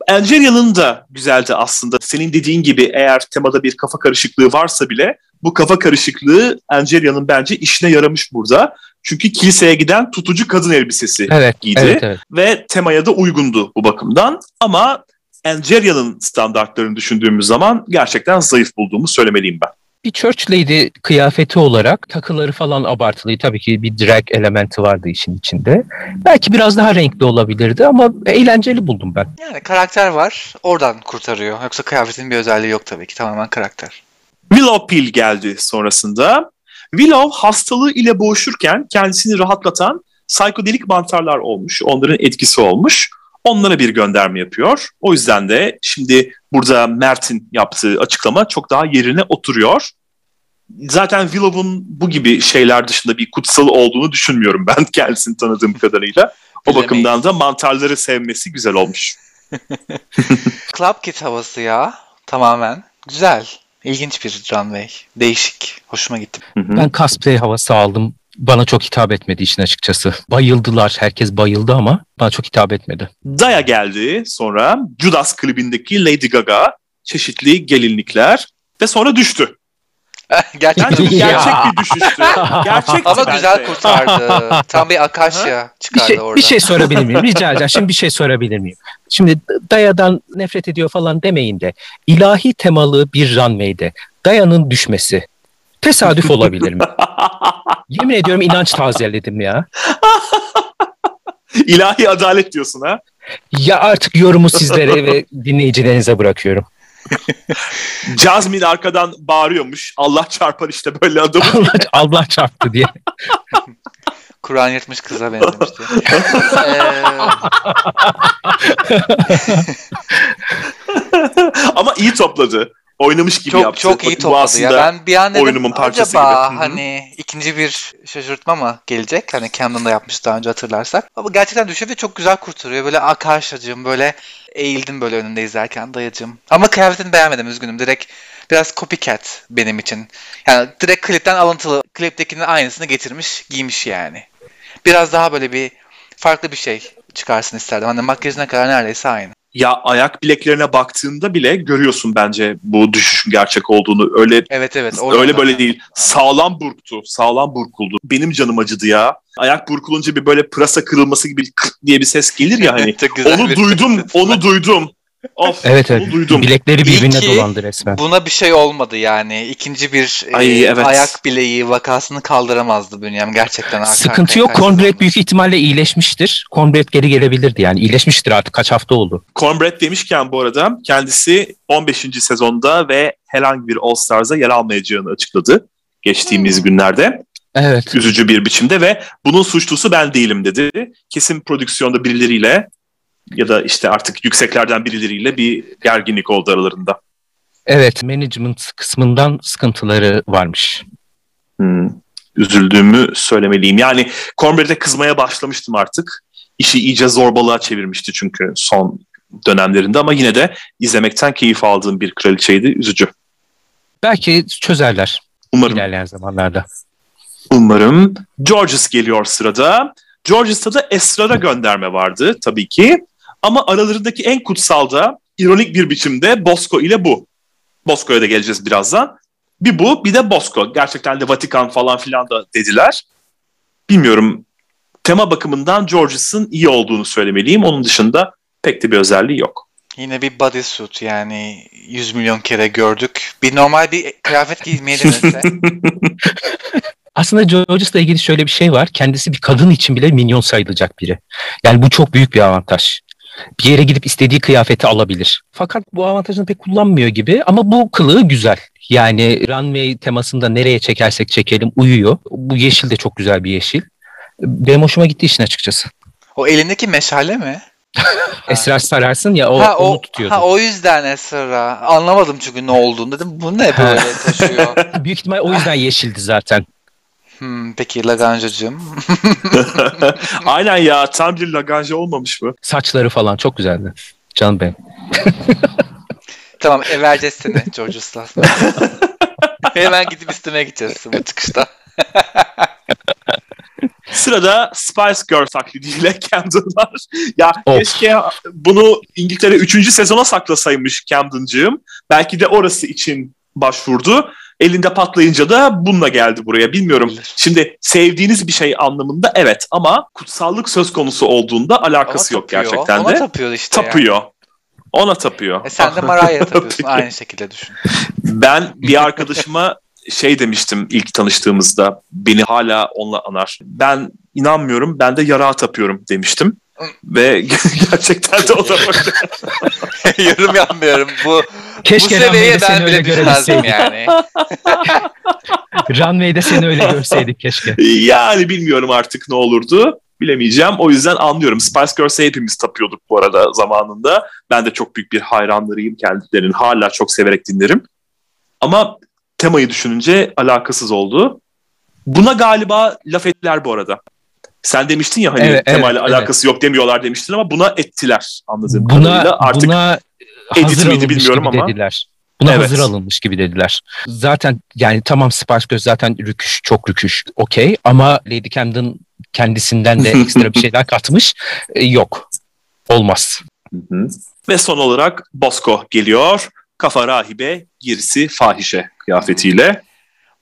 Angeria'nın da güzeldi aslında. Senin dediğin gibi eğer temada bir kafa karışıklığı varsa bile bu kafa karışıklığı Angeria'nın bence işine yaramış burada. Çünkü kiliseye giden tutucu kadın elbisesi Evet, giydi evet, evet. ve temaya da uygundu bu bakımdan. Ama Angeria'nın standartlarını düşündüğümüz zaman gerçekten zayıf bulduğumu söylemeliyim ben. Bir church lady kıyafeti olarak takıları falan abartılı. Tabii ki bir drag elementi vardı işin içinde. Belki biraz daha renkli olabilirdi ama eğlenceli buldum ben. Yani karakter var. Oradan kurtarıyor. Yoksa kıyafetin bir özelliği yok tabii ki. Tamamen karakter. Willow Pill geldi sonrasında. Willow hastalığı ile boğuşurken kendisini rahatlatan psikodelik mantarlar olmuş. Onların etkisi olmuş. Onlara bir gönderme yapıyor. O yüzden de şimdi burada Mert'in yaptığı açıklama çok daha yerine oturuyor. Zaten Willow'un bu gibi şeyler dışında bir kutsal olduğunu düşünmüyorum ben kendisini tanıdığım kadarıyla. O Bilemeyiz. bakımdan da mantarları sevmesi güzel olmuş. Club Kit havası ya. Tamamen. Güzel. İlginç bir runway. Değişik. Hoşuma gitti. Ben cosplay havası aldım. Bana çok hitap etmedi işin açıkçası. Bayıldılar. Herkes bayıldı ama bana çok hitap etmedi. Daya geldi sonra Judas klibindeki Lady Gaga çeşitli gelinlikler ve sonra düştü. Gerçekten Bence bu gerçek bir düşüştü. Gerçekti Ama bence. güzel kurtardı. Tam bir akasya Bir çıkardı şey, orada. bir şey sorabilir miyim? Rica edeceğim. Şimdi bir şey sorabilir miyim? Şimdi Daya'dan nefret ediyor falan demeyin de ilahi temalı bir runway'de Daya'nın düşmesi tesadüf olabilir mi? Yemin ediyorum inanç tazeledim ya. İlahi adalet diyorsun ha. Ya artık yorumu sizlere ve dinleyicilerinize bırakıyorum. Jasmine arkadan bağırıyormuş. Allah çarpar işte böyle adamı. Allah, Allah çarptı diye. Kur'an yırtmış kıza benzemişti. Ee, Ama iyi topladı. Oynamış gibi çok yaptı. çok iyi topladı ya. Ben bir an dedim oyunumun parçası acaba gibi. Hani ikinci bir şaşırtma mı gelecek? Hani Camden'da yapmış daha önce hatırlarsak. Ama gerçekten düşüyor ve çok güzel kurtarıyor. Böyle akarşacığım böyle eğildim böyle önünde izlerken dayıcım. Ama kıyafetini beğenmedim üzgünüm. Direkt biraz copycat benim için. Yani direkt klipten alıntılı. Kliptekinin aynısını getirmiş giymiş yani. Biraz daha böyle bir farklı bir şey çıkarsın isterdim. Hani makyajına kadar neredeyse aynı. Ya ayak bileklerine baktığında bile görüyorsun bence bu düşüşün gerçek olduğunu. Öyle Evet evet. öyle böyle değil. Sağlam burktu. Sağlam burkuldu. Benim canım acıdı ya. Ayak burkulunca bir böyle pırasa kırılması gibi kırt diye bir ses gelir ya hani. Onu duydum. Onu duydum. Of. Evet evet. duydum. Bilekleri birbirine İyi ki dolandı resmen. Buna bir şey olmadı yani. İkinci bir e, Ay, evet. ayak bileği vakasını kaldıramazdı Bünyem gerçekten. arka Sıkıntı yok. Cornbread büyük ihtimalle iyileşmiştir. Cornbread geri gelebilirdi yani. İyileşmiştir artık kaç hafta oldu. Cornbread demişken bu arada kendisi 15. sezonda ve herhangi bir All Stars'a yer almayacağını açıkladı geçtiğimiz Hmm. günlerde. Evet. Üzücü bir biçimde ve bunun suçlusu ben değilim dedi. Kesin prodüksiyonda birileriyle ya da işte artık yükseklerden birileriyle bir gerginlik oldu aralarında. Evet. Management kısmından sıkıntıları varmış. Hmm, üzüldüğümü söylemeliyim. Yani Cornbread'e kızmaya başlamıştım artık. İşi iyice zorbalığa çevirmişti çünkü son dönemlerinde ama yine de izlemekten keyif aldığım bir kraliçeydi. Üzücü. Belki çözerler Umarım. ilerleyen zamanlarda. Umarım. Georges geliyor sırada. Georges'ta da Esrar'a gönderme vardı tabii ki. Ama aralarındaki en kutsal da ironik bir biçimde Bosco ile bu. Bosco'ya da geleceğiz birazdan. Bir bu bir de Bosco. Gerçekten de Vatikan falan filan da dediler. bilmiyorum tema bakımından Georges'ın iyi olduğunu söylemeliyim. Onun dışında pek de bir özelliği yok. Yine bir bodysuit yani 100 milyon kere gördük. Bir normal bir kıyafet giymeye denese. Aslında Georges'la ilgili şöyle bir şey var. Kendisi bir kadın için bile minyon sayılacak biri. Yani bu çok büyük bir avantaj. Bir yere gidip istediği kıyafeti alabilir. Fakat bu avantajını pek kullanmıyor gibi ama bu kılığı güzel. Yani runway temasında nereye çekersek çekelim uyuyor. Bu yeşil de çok güzel bir yeşil. Benim hoşuma gitti işin açıkçası. o elindeki meşale mi? Esrar sararsın ya o, ha, onu o, tutuyordu. ha, o yüzden Esra. Anlamadım çünkü ne olduğunu dedim. Bu ne böyle taşıyor? Büyük ihtimal o yüzden yeşildi zaten. Hmm, peki Lagancacığım. Aynen ya tam bir Lagrange olmamış mı? Saçları falan çok güzeldi. Canım benim. tamam ev vereceğiz seni George'us'la. Hemen gidip üstüne gideceğiz bu çıkışta. Sırada Spice Girl taklidiyle Camden var. Ya Of. keşke bunu İngiltere 3. sezona saklasaymış Camden'cığım. Belki de orası için başvurdu. Elinde patlayınca da bununla geldi buraya. Bilmiyorum. Şimdi sevdiğiniz bir şey anlamında evet ama kutsallık söz konusu olduğunda Ona alakası yok tapıyor. gerçekten Ona de. tapıyor işte. yani. Tapıyor. Ona tapıyor. E sen de Mariah'a tapıyorsun. Aynı şekilde düşün. Ben bir arkadaşıma şey demiştim ilk tanıştığımızda beni hala onunla anar. Ben inanmıyorum ben de yarağa tapıyorum demiştim. Ve gerçekten de o da böyle. Yorum yapmıyorum. Bu, Keşke bu seviyeye ben seni bile öyle düşmezdim yani. Runway'de seni öyle görseydik keşke. Yani bilmiyorum artık ne olurdu. Bilemeyeceğim. O yüzden anlıyorum. Spice Girls'e hepimiz tapıyorduk bu arada zamanında. Ben de çok büyük bir hayranlarıyım kendilerinin. Hala çok severek dinlerim. Ama temayı düşününce alakasız oldu. Buna galiba laf ettiler bu arada. Sen demiştin ya hani Evet, temayla evet, alakası yok demiyorlar demiştin ama buna ettiler anladığım Buna, kadarıyla. Artık buna edit hazır miydi bilmiyorum ama. dediler. Buna Evet. hazır alınmış gibi dediler. Zaten yani tamam Spice Girls zaten rüküş, çok rüküş, okey. Ama Lady Camden kendisinden de ekstra bir şeyler katmış. E, yok. Olmaz. Hı hı. Ve son olarak Bosco geliyor. Kafa rahibe, gerisi fahişe kıyafetiyle.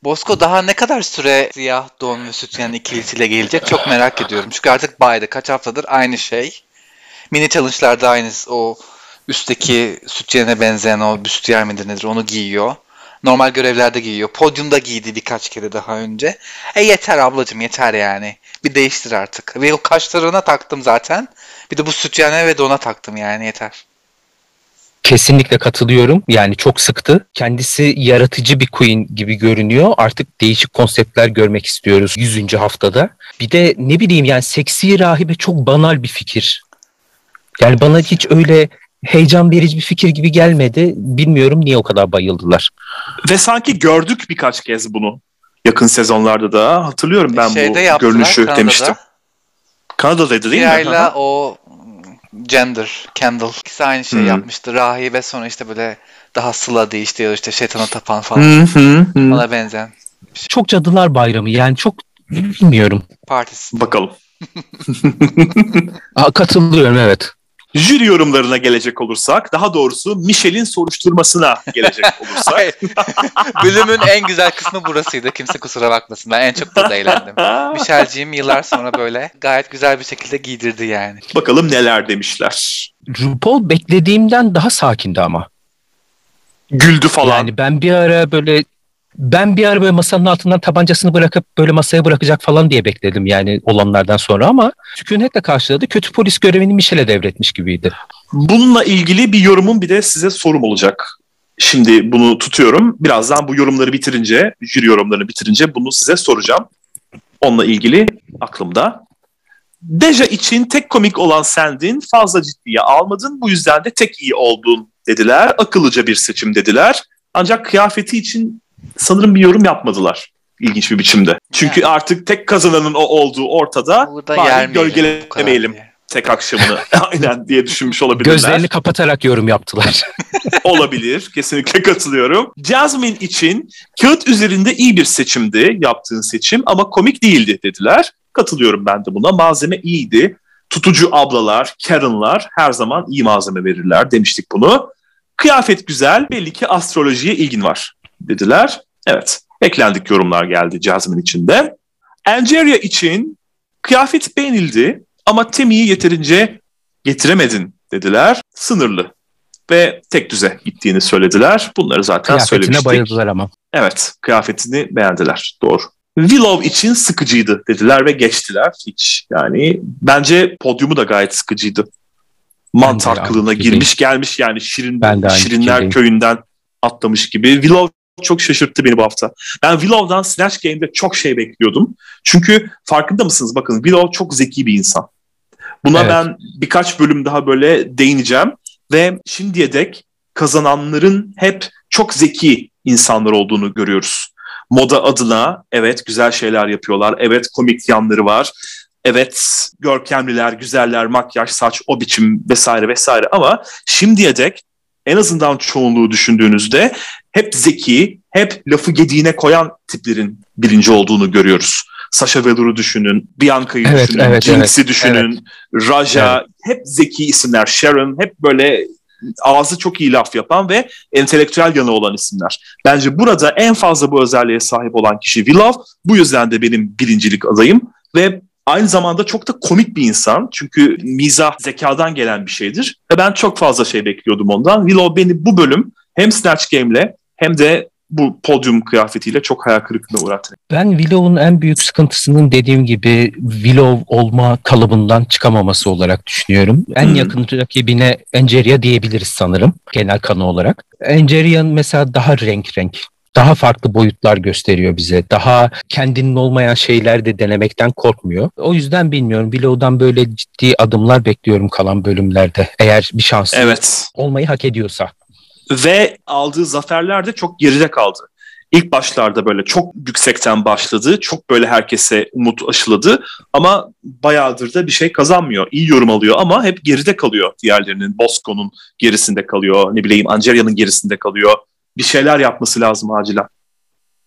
Bosco daha ne kadar süre siyah don ve sütyen ikilisiyle gelecek çok merak ediyorum. Çünkü artık bayda kaç haftadır aynı şey. Mini challenge'larda aynı o üstteki sütyene benzeyen o büstiyer midir nedir onu giyiyor. Normal görevlerde giyiyor. Podyumda giydi birkaç kere daha önce. E yeter ablacım yeter yani. Bir değiştir artık. Ve o kaşlarına taktım zaten. Bir de bu sütyene ve dona taktım yani yeter. Kesinlikle katılıyorum. Yani çok sıktı. Kendisi yaratıcı bir queen gibi görünüyor. Artık değişik konseptler görmek istiyoruz 100. haftada. Bir de ne bileyim yani seksi rahibe çok banal bir fikir. Yani bana hiç öyle heyecan verici bir fikir gibi gelmedi. Bilmiyorum niye o kadar bayıldılar. Ve sanki gördük birkaç kez bunu. Yakın sezonlarda da hatırlıyorum ben Şeyde bu yaptılar görünüşü Kanada'da. demiştim. Kanada'daydı değil mi? Siyah'la Aha. o Gender, Kendall ikisi aynı şey Hı. yapmıştı. Rahibe sonra işte böyle daha sıla değişti işte şeytana tapan falan. Hı hı hı. Ona benzeyen Çok cadılar bayramı yani çok bilmiyorum. partisi. Bakalım. Aa, katılıyorum evet. Jüri yorumlarına gelecek olursak, daha doğrusu Michel'in soruşturmasına gelecek olursak. Bölümün en güzel kısmı burasıydı. Kimse kusura bakmasın. Ben en çok burada eğlendim. Michel'ciğim yıllar sonra böyle gayet güzel bir şekilde giydirdi yani. Bakalım neler demişler. RuPaul beklediğimden daha sakindi ama. Güldü falan. Yani ben bir ara böyle ben bir ara böyle masanın altından tabancasını bırakıp böyle masaya bırakacak falan diye bekledim yani olanlardan sonra ama sükunetle karşıladı. Kötü polis görevini Michel'e devretmiş gibiydi. Bununla ilgili bir yorumum bir de size sorum olacak. Şimdi bunu tutuyorum. Birazdan bu yorumları bitirince, jüri yorumlarını bitirince bunu size soracağım. Onunla ilgili aklımda. Deja için tek komik olan sendin, fazla ciddiye almadın. Bu yüzden de tek iyi oldun dediler. Akıllıca bir seçim dediler. Ancak kıyafeti için sanırım bir yorum yapmadılar. İlginç bir biçimde. Çünkü Yani. artık tek kazananın o olduğu ortada. Burada Bari gölgelemeyelim tek akşamını. Aynen diye düşünmüş olabilirler. Gözlerini kapatarak yorum yaptılar. Olabilir. Kesinlikle katılıyorum. Jasmine için kağıt üzerinde iyi bir seçimdi yaptığın seçim ama komik değildi dediler. Katılıyorum ben de buna. Malzeme iyiydi. Tutucu ablalar, Karen'lar her zaman iyi malzeme verirler demiştik bunu. Kıyafet güzel. Belli ki astrolojiye ilgin var dediler. Evet. Eklendik yorumlar geldi Jasmine için de. Angeria için kıyafet beğenildi ama Temi'yi yeterince getiremedin dediler. Sınırlı ve tek düze gittiğini söylediler. Bunları zaten Kıyafetine söylemiştik. bayıldılar ama. Evet, kıyafetini beğendiler. Doğru. Willow için sıkıcıydı dediler ve geçtiler. Hiç yani bence podyumu da gayet sıkıcıydı. Mantar kılığına girmiş gelmiş yani Şirin, Şirinler köyünden atlamış gibi. Willow çok şaşırttı beni bu hafta. Ben Willow'dan Snatch Game'de çok şey bekliyordum. Çünkü farkında mısınız? Bakın Willow çok zeki bir insan. Buna Evet. ben birkaç bölüm daha böyle değineceğim. Ve şimdiye dek kazananların hep çok zeki insanlar olduğunu görüyoruz. Moda adına evet güzel şeyler yapıyorlar. Evet komik yanları var. Evet görkemliler, güzeller, makyaj, saç, o biçim vesaire vesaire ama şimdiye dek en azından çoğunluğu düşündüğünüzde hep zeki, hep lafı gediğine koyan tiplerin birinci olduğunu görüyoruz. Sasha Velour'u düşünün, Bianca'yı Evet, düşünün, evet, Jinx'i düşünün, Raja, hep zeki isimler, Sharon, hep böyle ağzı çok iyi laf yapan ve entelektüel yanı olan isimler. Bence burada en fazla bu özelliğe sahip olan kişi Willow. Bu yüzden de benim birincilik adayım ve aynı zamanda çok da komik bir insan. Çünkü mizah zekadan gelen bir şeydir. Ve ben çok fazla şey bekliyordum ondan. Willow beni bu bölüm hem Snatch Game'le hem de bu podyum kıyafetiyle çok hayal kırıklığına uğrattı. Ben Willow'un en büyük sıkıntısının dediğim gibi Willow olma kalıbından çıkamaması olarak düşünüyorum. En Hı. yakın rakibine Angeria diyebiliriz sanırım genel kanı olarak. Angeria'nın mesela daha renk renk daha farklı boyutlar gösteriyor bize. Daha kendinin olmayan şeyler de denemekten korkmuyor. O yüzden bilmiyorum. Willow'dan böyle ciddi adımlar bekliyorum kalan bölümlerde. Eğer bir şansı Evet. olmayı hak ediyorsa. ve aldığı zaferler de çok geride kaldı. İlk başlarda böyle çok yüksekten başladı. Çok böyle herkese umut aşıladı. Ama bayağıdır da bir şey kazanmıyor. İyi yorum alıyor ama hep geride kalıyor diğerlerinin. Bosco'nun gerisinde kalıyor. Ne bileyim Angelia'nın gerisinde kalıyor. Bir şeyler yapması lazım acilen.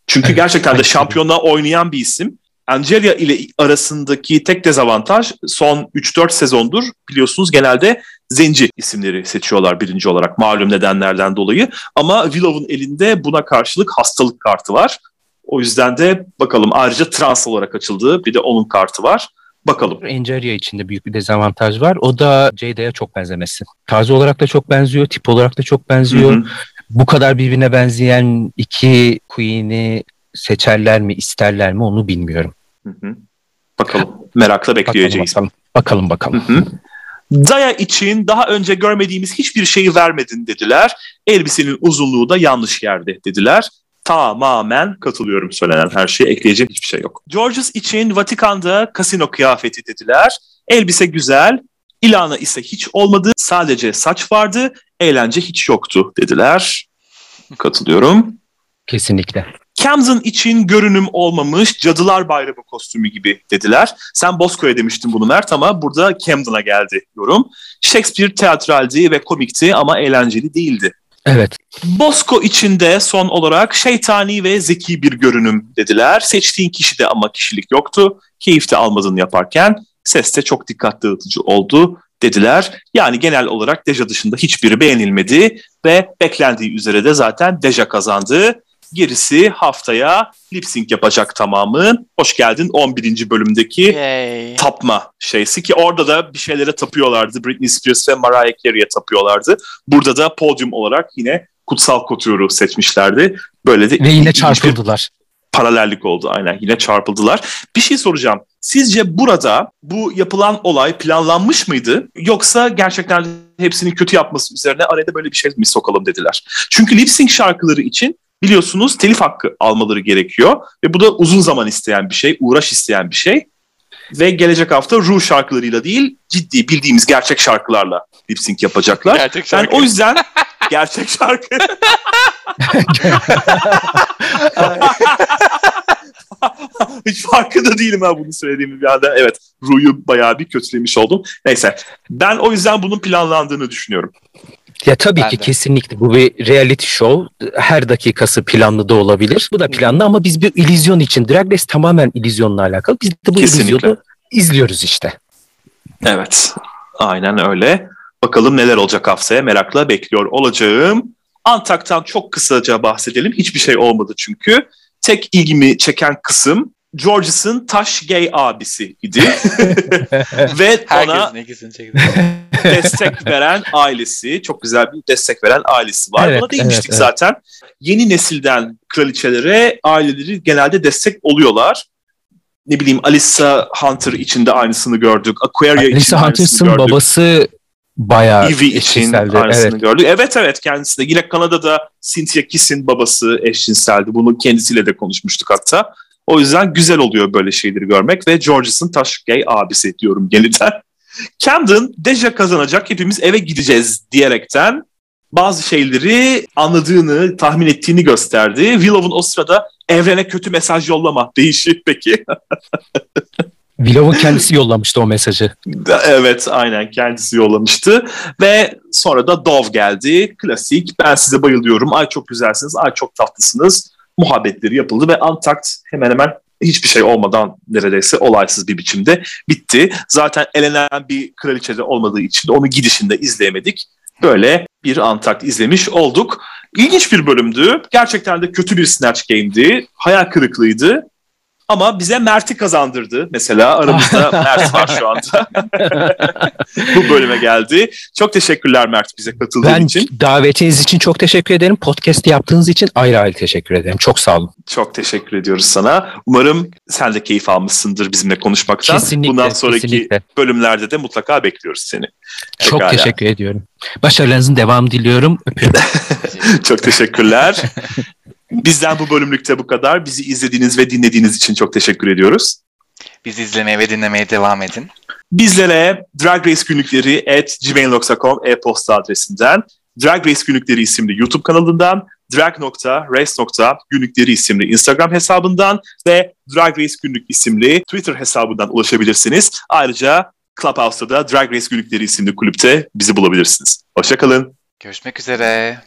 Çünkü Evet, gerçekten de şampiyonluğa oynayan bir isim. Angelia ile arasındaki tek dezavantaj son 3-4 sezondur biliyorsunuz genelde zenci isimleri seçiyorlar birinci olarak malum nedenlerden dolayı. Ama Willow'un elinde buna karşılık hastalık kartı var. O yüzden de bakalım ayrıca trans olarak açıldı. Bir de onun kartı var. Bakalım. Angeria için de büyük bir dezavantaj var. O da Jada'ya çok benzemesi. Tarz olarak da çok benziyor, tip olarak da çok benziyor. Hı hı. Bu kadar birbirine benzeyen iki queen'i seçerler mi, isterler mi onu bilmiyorum. Hı hı. Bakalım. Merakla Bakalım bekleyeceğiz. bakalım. Bakalım bakalım. Hı hı. Daya için daha önce görmediğimiz hiçbir şeyi vermedin dediler. Elbisenin uzunluğu da yanlış yerde dediler. Tamamen katılıyorum söylenen her şeye. Ekleyecek hiçbir şey yok. Georges için Vatikan'da kasino kıyafeti dediler. Elbise güzel. İlana ise hiç olmadı. Sadece saç vardı. Eğlence hiç yoktu dediler. Katılıyorum. Kesinlikle. Camden için görünüm olmamış Cadılar Bayramı kostümü gibi dediler. Sen Bosco'ya demiştin bunu Mert ama burada Camden'a geldi yorum. Shakespeare teatraldi ve komikti ama eğlenceli değildi. Evet. Bosco içinde son olarak şeytani ve zeki bir görünüm dediler. Seçtiğin kişide ama kişilik yoktu. Keyifte almadın yaparken ses de çok dikkat dağıtıcı oldu dediler. Yani genel olarak Deja dışında hiçbiri beğenilmedi ve beklendiği üzere de zaten Deja kazandı. Gerisi haftaya lip sync yapacak tamamı. Hoş geldin 11. bölümdeki Yay. tapma şeysi ki orada da bir şeylere tapıyorlardı. Britney Spears ve Mariah Carey'e tapıyorlardı. Burada da podyum olarak yine Kutsal Couture'u seçmişlerdi. Böyle de Ve yine çarpıldılar. Paralellik oldu aynen. Yine çarpıldılar. Bir şey soracağım. Sizce burada bu yapılan olay planlanmış mıydı? Yoksa gerçekten hepsinin kötü yapması üzerine arada böyle bir şey mi sokalım dediler? Çünkü lip sync şarkıları için biliyorsunuz telif hakkı almaları gerekiyor. Ve bu da uzun zaman isteyen bir şey, uğraş isteyen bir şey. Ve gelecek hafta Ru şarkılarıyla değil, ciddi bildiğimiz gerçek şarkılarla lip sync yapacaklar. Gerçek Ben şarkı. o yüzden gerçek şarkı. Hiç farkında değilim ha bunu söylediğimi bir anda. Evet Ru'yu bayağı bir kötülemiş oldum. Neyse ben o yüzden bunun planlandığını düşünüyorum. Ya tabii Ben ki de. kesinlikle bu bir reality show. Her dakikası planlı da olabilir. Bu da planlı ama biz bir illüzyon için Drag Race tamamen illüzyonla alakalı. Biz de bu illüzyonu izliyoruz işte. Evet aynen öyle. Bakalım neler olacak haftaya merakla bekliyor olacağım. Antak'tan çok kısaca bahsedelim. Hiçbir şey olmadı çünkü. Tek ilgimi çeken kısım George's'ın taş gay abisi idi. Ve ona Herkesin ikisini çekti. destek veren ailesi, çok güzel bir destek veren ailesi var. Evet, Buna değinmiştik evet, evet. zaten. Yeni nesilden kraliçelere aileleri genelde destek oluyorlar. Ne bileyim Alyssa Hunter için de aynısını gördük. Aquaria için Lisa aynısını Hunters'ın gördük. babası bayağı Evie için eşcinseldi. aynısını Evet. gördük. Evet evet kendisi de. Yine Kanada'da Cynthia Kiss'in babası eşcinseldi. Bunu kendisiyle de konuşmuştuk hatta. O yüzden güzel oluyor böyle şeyleri görmek ve George's'ın taş gay abisi diyorum yeniden. Camden Deja kazanacak hepimiz eve gideceğiz diyerekten bazı şeyleri anladığını, tahmin ettiğini gösterdi. Willow'un o sırada evrene kötü mesaj yollama değişik peki. Willow'un kendisi yollamıştı o mesajı. Evet aynen kendisi yollamıştı ve sonra da Dove geldi. Klasik ben size bayılıyorum ay çok güzelsiniz ay çok tatlısınız muhabbetleri yapıldı ve Antakt hemen hemen hiçbir şey olmadan neredeyse olaysız bir biçimde bitti. Zaten elenen bir kraliçe de olmadığı için de onu gidişinde izleyemedik. Böyle bir Antakt izlemiş olduk. İlginç bir bölümdü. Gerçekten de kötü bir Snatch Game'di. Hayal kırıklığıydı. Ama bize Mert'i kazandırdı. Mesela aramızda Mert var şu anda. Bu bölüme geldi. Çok teşekkürler Mert bize katıldığın Ben için. davetiniz için çok teşekkür ederim. Podcast yaptığınız için ayrı ayrı teşekkür ederim. Çok sağ olun. Çok teşekkür ediyoruz sana. Umarım sen de keyif almışsındır bizimle konuşmaktan. Kesinlikle. Bundan sonraki kesinlikle. bölümlerde de mutlaka bekliyoruz seni. Çok Pekala. teşekkür ediyorum. Başarılarınızın devamı diliyorum. Öpüyorum. Çok teşekkürler. Bizden bu bölümlükte bu kadar. Bizi izlediğiniz ve dinlediğiniz için çok teşekkür ediyoruz. Bizi izlemeye ve dinlemeye devam edin. Bizlere Drag Race günlükleri at gmail.com e-posta adresinden, Drag Race günlükleri isimli YouTube kanalından, drag.race.günlükleri isimli Instagram hesabından ve Drag Race günlük isimli Twitter hesabından ulaşabilirsiniz. Ayrıca Clubhouse'da da Drag Race günlükleri isimli kulüpte bizi bulabilirsiniz. Hoşçakalın. Görüşmek üzere.